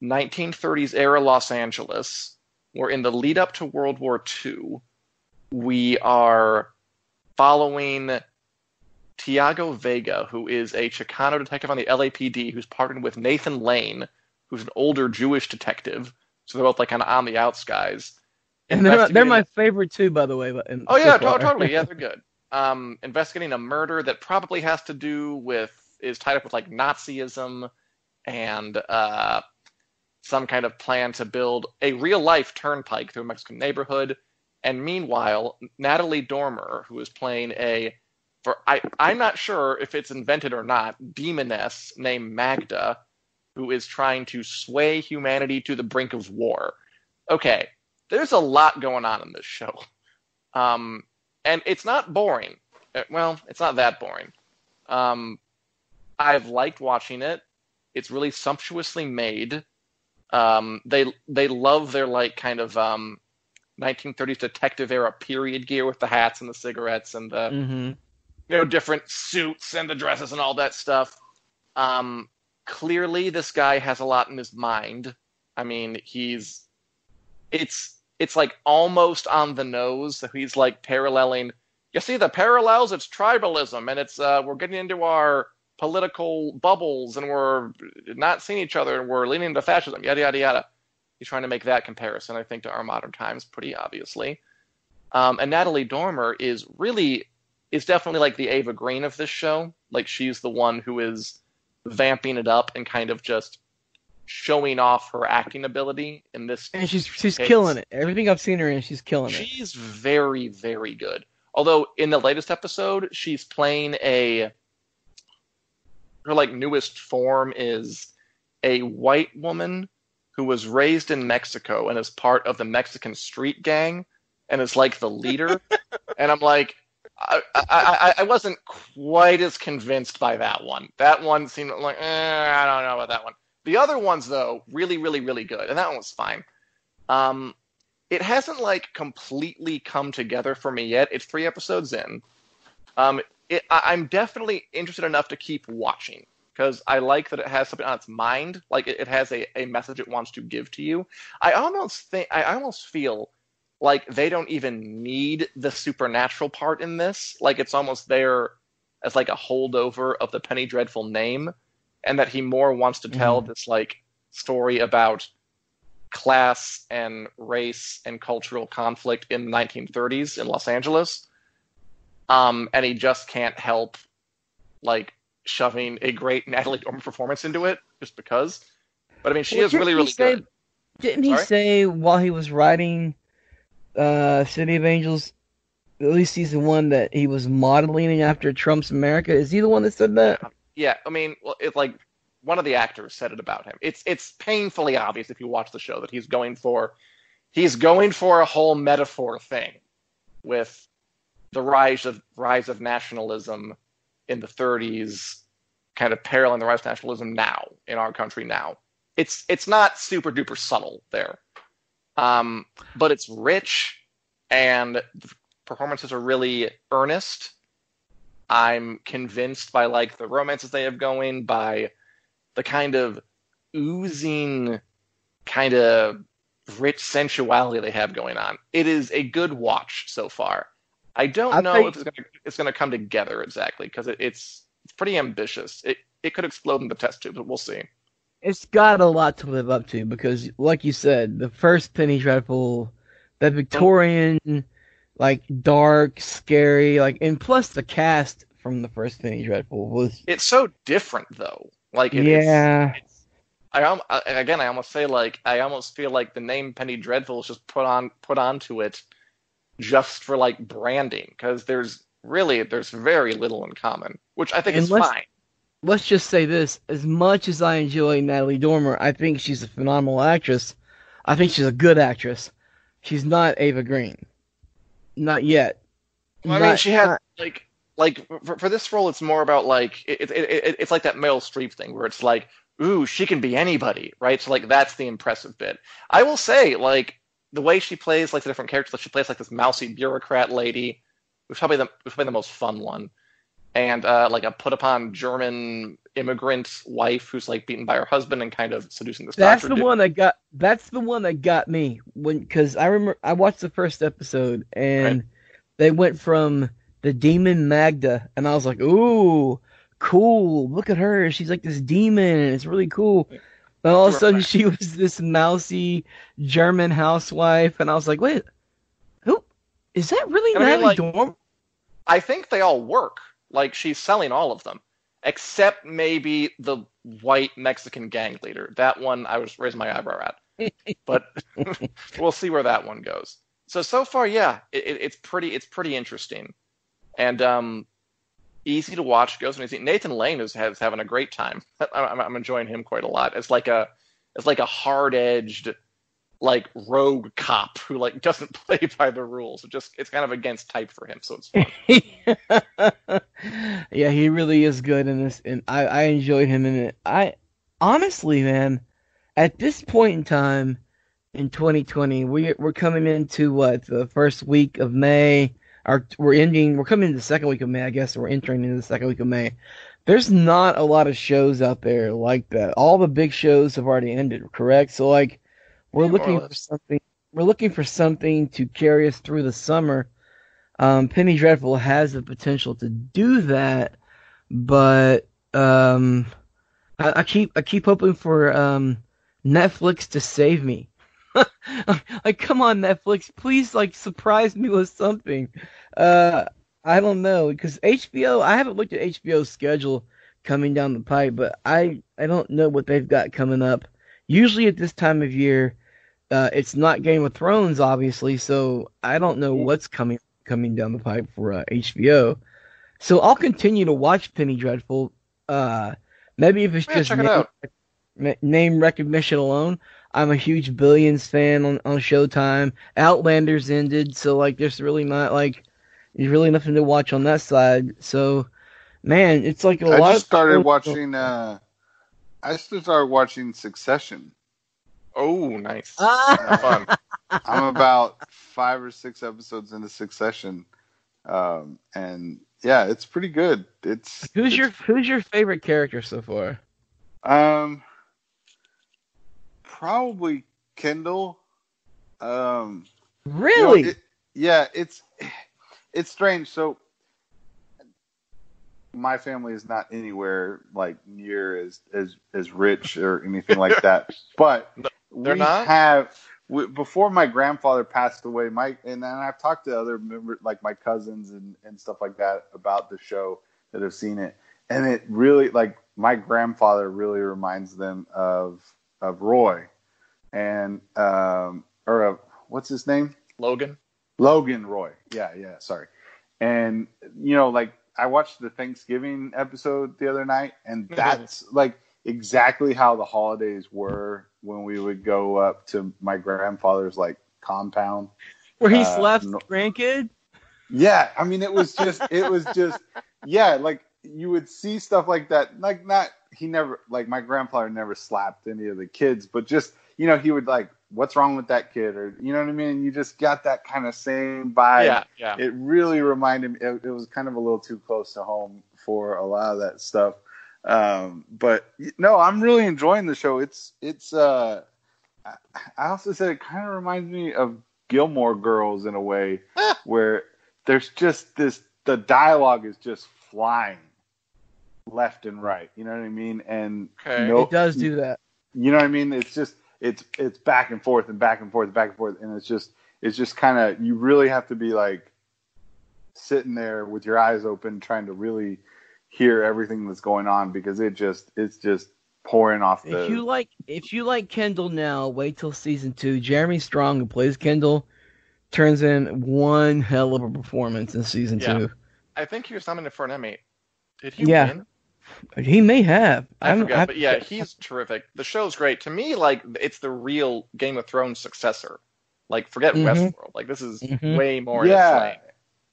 1930s era Los Angeles. We're in the lead up to World War II. We are following Tiago Vega, who is a Chicano detective on the LAPD, who's partnered with Nathan Lane, who's an older Jewish detective. So they're both like kind of on the outs guys.
And they're, they're my favorite too, by the way.
Oh yeah,
so
to- totally. Yeah, they're good. Um, investigating a murder that probably has to do with is tied up with like Nazism and uh, some kind of plan to build a real life turnpike through a Mexican neighborhood. And meanwhile, Natalie Dormer, who is playing a for I I'm not sure if it's invented or not, demoness named Magda, who is trying to sway humanity to the brink of war. Okay, there's a lot going on in this show. Um, and it's not boring. Uh, Well, it's not that boring. Um, I've liked watching it. It's really sumptuously made. Um, they they love their like kind of um, 1930s detective era period gear with the hats and the cigarettes and the
hmm
you know different suits and the dresses and all that stuff. Um, clearly, this guy has a lot in his mind. I mean, he's it's it's like almost on the nose. So he's like paralleling. You see the parallels? It's tribalism, and it's uh, we're getting into our political bubbles, and we're not seeing each other, and we're leaning into fascism. Yada yada yada. He's trying to make that comparison, I think, to our modern times, pretty obviously. Um, and Natalie Dormer is really is definitely like the Eva Green of this show. Like she's the one who is vamping it up and kind of just showing off her acting ability in this.
And she's she's
case.
killing it. Everything I've seen her in, she's killing it.
She's very very good. Although in the latest episode, she's playing a her like newest form is a white woman who was raised in Mexico and is part of the Mexican street gang and is like the leader. and I'm like, I, I, I, I wasn't quite as convinced by that one. That one seemed like, eh, I don't know about that one. The other ones, though, really, really, really good, and that one was fine. Um, it hasn't like completely come together for me yet. It's three episodes in. Um, it, I, I'm definitely interested enough to keep watching because I like that it has something on its mind. Like it, it has a, a message it wants to give to you. I almost think I almost feel like they don't even need the supernatural part in this. Like it's almost there as like a holdover of the Penny Dreadful name, and that he more wants to tell
Mhm.
this like story about class and race and cultural conflict in the 1930s in Los Angeles. Um, and he just can't help like shoving a great Natalie Dormer performance into it just because. But I mean, she
Well,
is really, really
say-
good.
Didn't he
Sorry?
say while he was writing uh, City of Angels, at least he's the one, that he was modeling after Trump's America? Is he the one that said that?
Yeah, I mean, well, it's like one of the actors said it about him. It's it's painfully obvious if you watch the show that he's going for he's going for a whole metaphor thing with the rise of rise of nationalism in the 30s, kind of paralleling the rise of nationalism now in our country now. It's it's not super duper subtle there, um, but it's rich and the performances are really earnest. I'm convinced by like the romances they have going, by the kind of oozing, kind of rich sensuality they have going on. It is a good watch so far. I don't
I
know
think-
if it's gonna it's gonna come together exactly because it, it's it's pretty ambitious. It it could explode in the test tube, but we'll see.
It's got a lot to live up to because, like you said, the first Penny Dreadful, that mm-hmm. Victorian, like dark, scary, like, and plus the cast from the first Penny Dreadful was
It's so different though. Like it is-
yeah.
it's- I, I again, I almost say like I almost feel like the name Penny Dreadful is just put on put onto it just for like branding because there's really there's very little in common, which I think is
Unless-
fine.
let's just say this: as much as I enjoy Natalie Dormer, I think she's a phenomenal actress. I think she's a good actress. She's not Eva Green, not yet.
Well, I mean, she had
not-
like like for, for this role, it's more about like it, it, it, it's like that Meryl Streep thing where it's like, ooh, she can be anybody, right? So like that's the impressive bit. I will say, like the way she plays like the different characters, like she plays like this mousy bureaucrat lady, was probably the was probably the most fun one, and uh, like a put upon German immigrant wife who's like beaten by her husband and kind of seducing this
That's the
dude.
one that got. That's the one that got me when because I remember I watched the first episode and they went from the demon Magda and I was like, ooh, cool. Look at her. She's like this demon and it's really cool. And all of a sudden she was this mousy German housewife and I was like, wait, who is that really
I mean,
Natalie
like-
Dormer?
I think they all work. Like she's selling all of them, except maybe the white Mexican gang leader. That one I was raising my eyebrow at, but we'll see where that one goes. So so far, yeah, it, it, it's pretty it's pretty interesting, and um, easy to watch. Goes and easy. Nathan Lane is has having a great time. I'm, I'm enjoying him quite a lot. It's like a it's like a hard edged like rogue cop who like doesn't play by the rules. It just it's kind of against type for him, so it's fun.
yeah, he really is good in this, and I, I enjoyed him in it. I honestly, man, at this point in time in 2020, we we're coming into what the first week of May, or we're ending. We're coming into the second week of May, I guess. We're entering into the second week of May. There's not a lot of shows out there like that. All the big shows have already ended, correct? So like, we're
Yeah,
looking for something. We're looking for something to carry us through the summer. Um, Penny Dreadful has the potential to do that, but um, I, I keep I keep hoping for um, Netflix to save me. like, come on, Netflix, please, like, surprise me with something. Uh, I don't know because HBO. I haven't looked at HBO's schedule coming down the pipe, but I I don't know what they've got coming up. Usually at this time of year, uh, it's not Game of Thrones, obviously, so I don't know what's coming coming down the pipe for uh, HBO. So I'll continue to watch Penny Dreadful. Uh, maybe if it's
Yeah,
just
check it
name, name recognition alone. I'm a huge Billions fan on, on Showtime. Outlander's ended, so like there's really not like there's really nothing to watch on that side. So man, it's like a
I
lot.
just
of
started watching. Uh, I just started watching Succession.
Oh, nice. Fun.
I'm about five or six episodes into Succession, um, and yeah, it's pretty good. It's
Who's
it's,
your Who's your favorite character so far?
um probably Kendall. Um, you know,
Really?
it- yeah, it's it's strange. So my family is not anywhere like near as as as rich or anything like that, but
They're
we
not?
have we, before my grandfather passed away. Mike and then I've talked to other members like my cousins and and stuff like that about the show that have seen it, and it really like my grandfather really reminds them of of Roy, and um or of what's his name
Logan.
Logan Roy. Yeah, yeah, sorry. And you know, like I watched the Thanksgiving episode the other night and
Mhm.
that's like exactly how the holidays were when we would go up to my grandfather's like compound.
Where he
uh,
slaps
no-
grandkid?
Yeah, I mean it was just it was just yeah, like you would see stuff like that. Like not he never like my grandfather never slapped any of the kids, but just you know, he would like, What's wrong with that kid? Or you know what I mean? You just got that kind of same vibe
Yeah, yeah.
it really reminded me it, it was kind of a little too close to home for a lot of that stuff um, but no i'm really enjoying the show it's it's uh I- i also said it kind of reminds me of gilmore girls in a way where there's just this the dialogue is just flying left and right you know what i mean and
Okay.
no-
It does do that.
you know what I mean? It's just it's it's back and forth and back and forth, and back and forth, and it's just it's just kind of you really have to be like sitting there with your eyes open, trying to really hear everything that's going on because it just it's just pouring off the.
If you like, if you like Kendall now, wait till season two. Jeremy Strong, who plays Kendall, turns in one hell of a performance in season
Yeah.
two.
I think he was nominated for an Emmy. Did he
Yeah.
win?
He may have.
I
I'm-
forget,
I-
but yeah, he's terrific. The show's great. To me, like it's the real Game of Thrones successor. Like forget
Mhm.
Westworld. Like this is
Mhm.
way more in
yeah,
lane.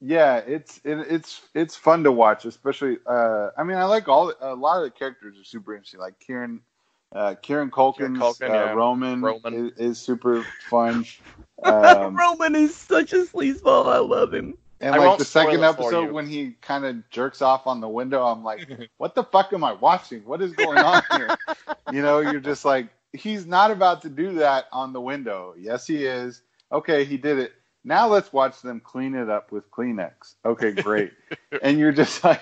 Yeah, it's it, it's it's fun to watch, especially. Uh, I mean, I like all a lot of the characters are super interesting. Like Kieran, uh, Kieran Culkin's
Culkin,
uh,
yeah.
Roman,
Roman.
Is, is super fun. Um,
Roman is such a sleazeball. I love him.
And
I
like the second episode when he kind of jerks off on the window, I'm like, what the fuck am I watching? What is going on here? you know, you're just like, he's not about to do that on the window. Yes, he is. Okay, he did it. Now let's watch them clean it up with Kleenex. Okay, great. and you're just like,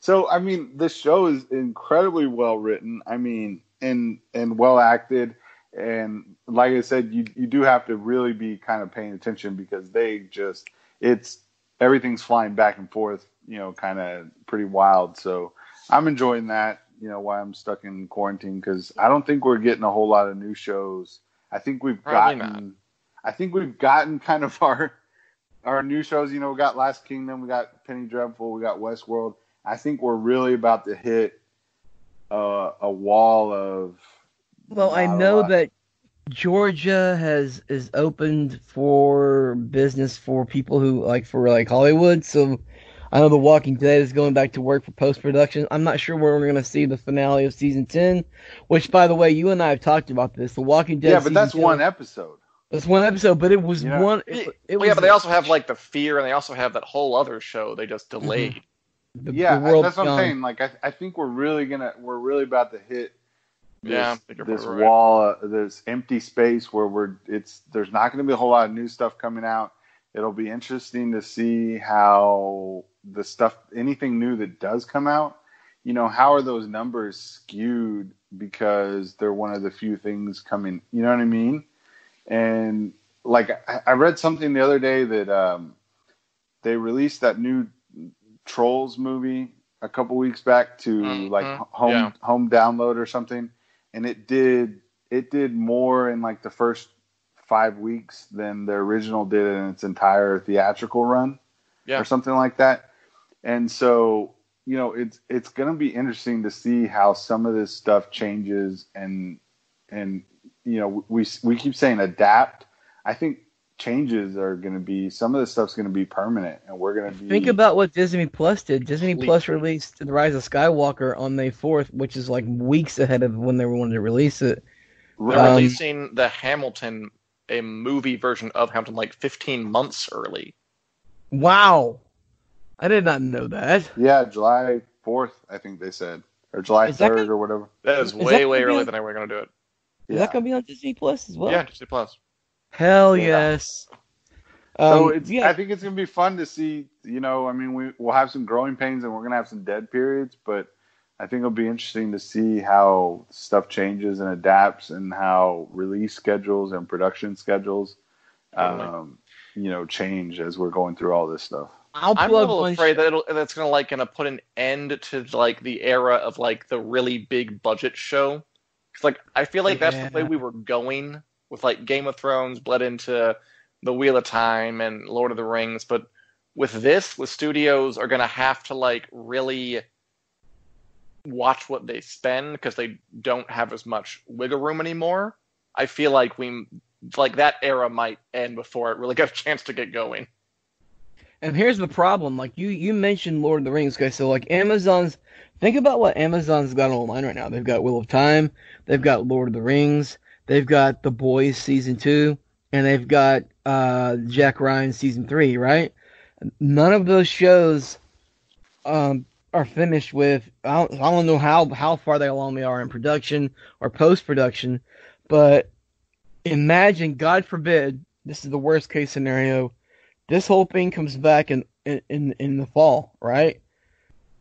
so I mean, this show is incredibly well written. I mean, and and well acted. And like I said, you you do have to really be kind of paying attention because they just it's everything's flying back and forth, you know, kind of pretty wild. So I'm enjoying that, you know, why I'm stuck in quarantine because I don't think we're getting a whole lot of new shows. I think we've
Probably
gotten, I think we've gotten kind of our our new shows. You know, we got Last Kingdom, we got Penny Dreadful, we got Westworld. I think we're really about to hit uh, a wall of.
Well, I know that Georgia has is opened for business for people who like for like Hollywood. So I know The Walking Dead is going back to work for post production. I'm not sure where we're going to see the finale of season ten. Which, by the way, you and I have talked about this. The Walking Dead.
Yeah, but that's
season 10
one episode.
That's one episode, but it was
Yeah.
one. It, it
Well,
was
yeah, but they also have like the fear, and they also have that whole other show they just
Mm-hmm.
delayed.
the,
yeah,
the world
that's what I'm saying. Like, I, I think we're really gonna, we're really about to hit this,
Yeah, I think you're
this
right.
wall, uh, this empty space where we're, it's, there's not going to be a whole lot of new stuff coming out. It'll be interesting to see how the stuff, anything new that does come out, you know, how are those numbers skewed because they're one of the few things coming, you know what I mean? And like I, I read something the other day that um, they released that new Trolls movie a couple weeks back to
Mhm.
like home
Yeah.
home download or something, and it did it did more in like the first five weeks than the original did in its entire theatrical run
Yeah.
or something like that. And so, you know, it's it's going to be interesting to see how some of this stuff changes and and you know, we we keep saying adapt. I think changes are going to be some of the stuff's going to be permanent and we're going to be
Think about what Disney Plus did. Disney
Complete.
Plus released The Rise of Skywalker on May 4th, which is like weeks ahead of when they wanted to release it.
They're
Um,
releasing the Hamilton, a movie version of Hamilton, like 15 months early.
Wow. I did not know that.
yeah, July 4th, I think they said, or July
Is
3rd
gonna-
or whatever.
That is
Is
way,
that
way
gonna
early than they were going to do it.
Is that going to be on Disney Plus as well?
yeah, Disney Plus.
Hell
Yeah.
yes.
So
Um,
it's,
yeah.
I think it's going to be fun to see. You know, I mean, we we'll have some growing pains and we're going to have some dead periods, but I think it'll be interesting to see how stuff changes and adapts, and how release schedules and production schedules,
Totally.
um, you know, change as we're going through all this stuff.
I'll
I'm a little
one
afraid that it'll, that's going to like going to put an end to like the era of like the really big budget show. 'Cause, like I feel like that's the way we were going with like Game of Thrones bled into the Wheel of Time and Lord of the Rings, but with this, with studios are to have to like really watch what they spend because they don't have as much wiggle room anymore. I feel like we like that era might end before it really got a chance to get going.
And here's the problem: like you, you mentioned Lord of the Rings, guys. So like Amazon's, think about what Amazon's got online right now. They've got Wheel of Time, they've got Lord of the Rings, they've got The Boys season two, and they've got uh, Jack Ryan season three. Right? None of those shows um, are finished with. I don't, I don't know how how far they along they are in production or post production, but imagine, God forbid, this is the worst case scenario this whole thing comes back in, in in the fall, right?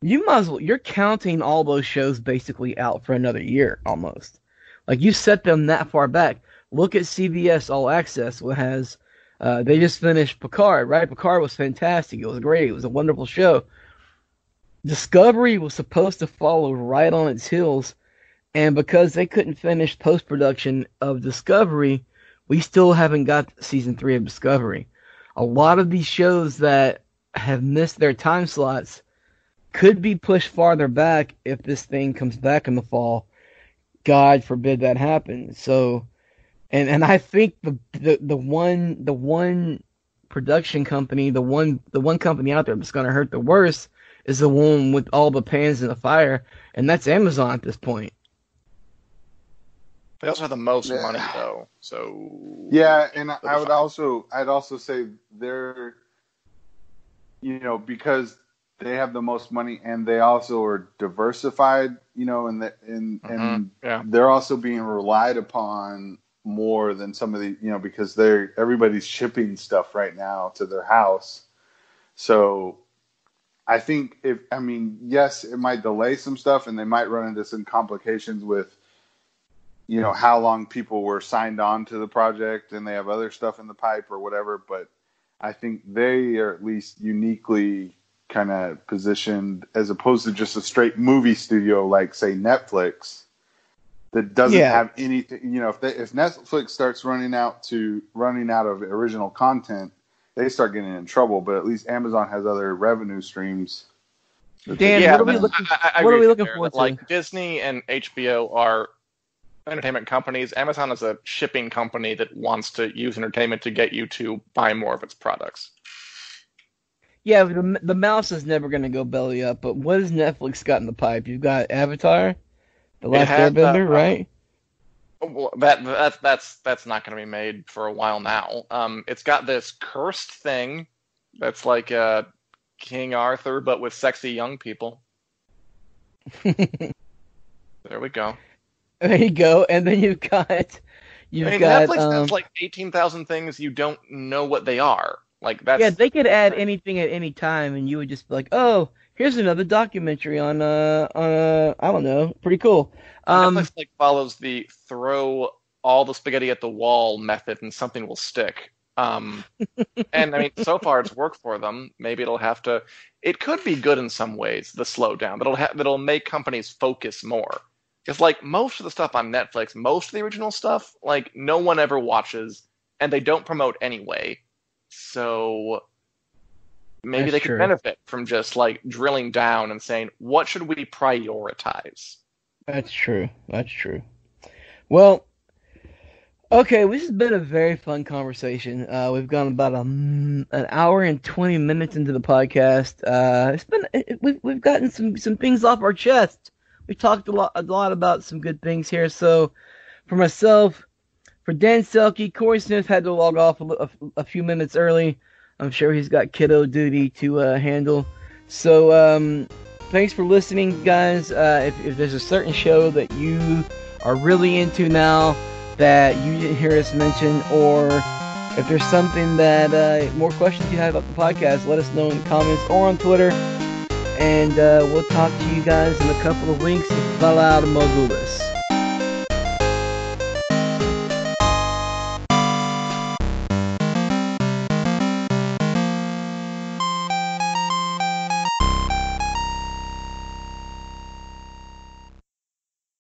You might as well. You're counting all those shows basically out for another year almost. Like you set them that far back. Look at CBS All Access, what has uh, they just finished Picard, right? Picard was fantastic. It was great. It was a wonderful show. Discovery was supposed to follow right on its heels, and because they couldn't finish post production of Discovery, we still haven't got season three of Discovery a lot of these shows that have missed their time slots could be pushed farther back if this thing comes back in the fall. God forbid that happens. So, and and I think the the, the one the one production company, the one the one company out there that's going to hurt the worst is the one with all the pans in the fire, and that's Amazon at this point.
They also have the most
Yeah.
money though, so
Yeah, and I- I would
fine.
also I'd also say they're you know because they have the most money and they also are diversified, you know, and the, and and
Mhm, yeah.
they're also being relied upon more than some of the you know because they're everybody's shipping stuff right now to their house. So I think if I mean yes, it might delay some stuff and they might run into some complications with you know how long people were signed on to the project and they have other stuff in the pipe or whatever but i think they are at least uniquely kind of positioned as opposed to just a straight movie studio like say netflix that doesn't
Yeah.
have anything you know if they, if netflix starts running out to running out of original content they start getting in trouble but at least amazon has other revenue streams
Dan,
yeah,
what are we looking?
I, I, I
what are we looking
you there,
to?
Like Disney and HBO are entertainment companies. Amazon is a shipping company that wants to use entertainment to get you to buy more of its products.
Yeah, the, the mouse is never going to go belly up. But what has Netflix got in the pipe? You've got Avatar, The Last
has,
Airbender,
uh,
right?
Well, that that that's that's not going to be made for a while now. Um, it's got this cursed thing that's like uh, King Arthur, but with sexy young people. There we go.
there you go. And then you've got you've
I mean,
got
Netflix
um,
has like eighteen thousand things you don't know what they are. Like that's
yeah, they could add anything at any time, and you would just be like, oh, here's another documentary on uh on uh I don't know, pretty cool. Um,
Netflix like follows the throw all the spaghetti at the wall method and something will stick. Um, and I mean, so far it's worked for them. Maybe it'll have to. It could be good in some ways, the slowdown, but it'll have that'll make companies focus more. Because like most of the stuff on Netflix, most of the original stuff, like no one ever watches, and they don't promote anyway. So maybe
That's
they
true.
could benefit from just like drilling down and saying what should we prioritize.
That's true. That's true. Well, okay, this has been a very fun conversation. Uh, we've gone about a, an hour and twenty minutes into the podcast. Uh, it's been it, we've we've gotten some some things off our chest. We talked a lot a lot about some good things here. So, for myself, for Dan Selcke, Corey Smith had to log off a, a, a few minutes early. I'm sure he's got kiddo duty to uh, handle. So, um, thanks for listening, guys. Uh, if, if there's a certain show that you are really into now that you didn't hear us mention, or if there's something that uh, more questions you have about the podcast, let us know in the comments or on Twitter. And uh, we'll talk to you guys in a couple of weeks. Valar Morghulis.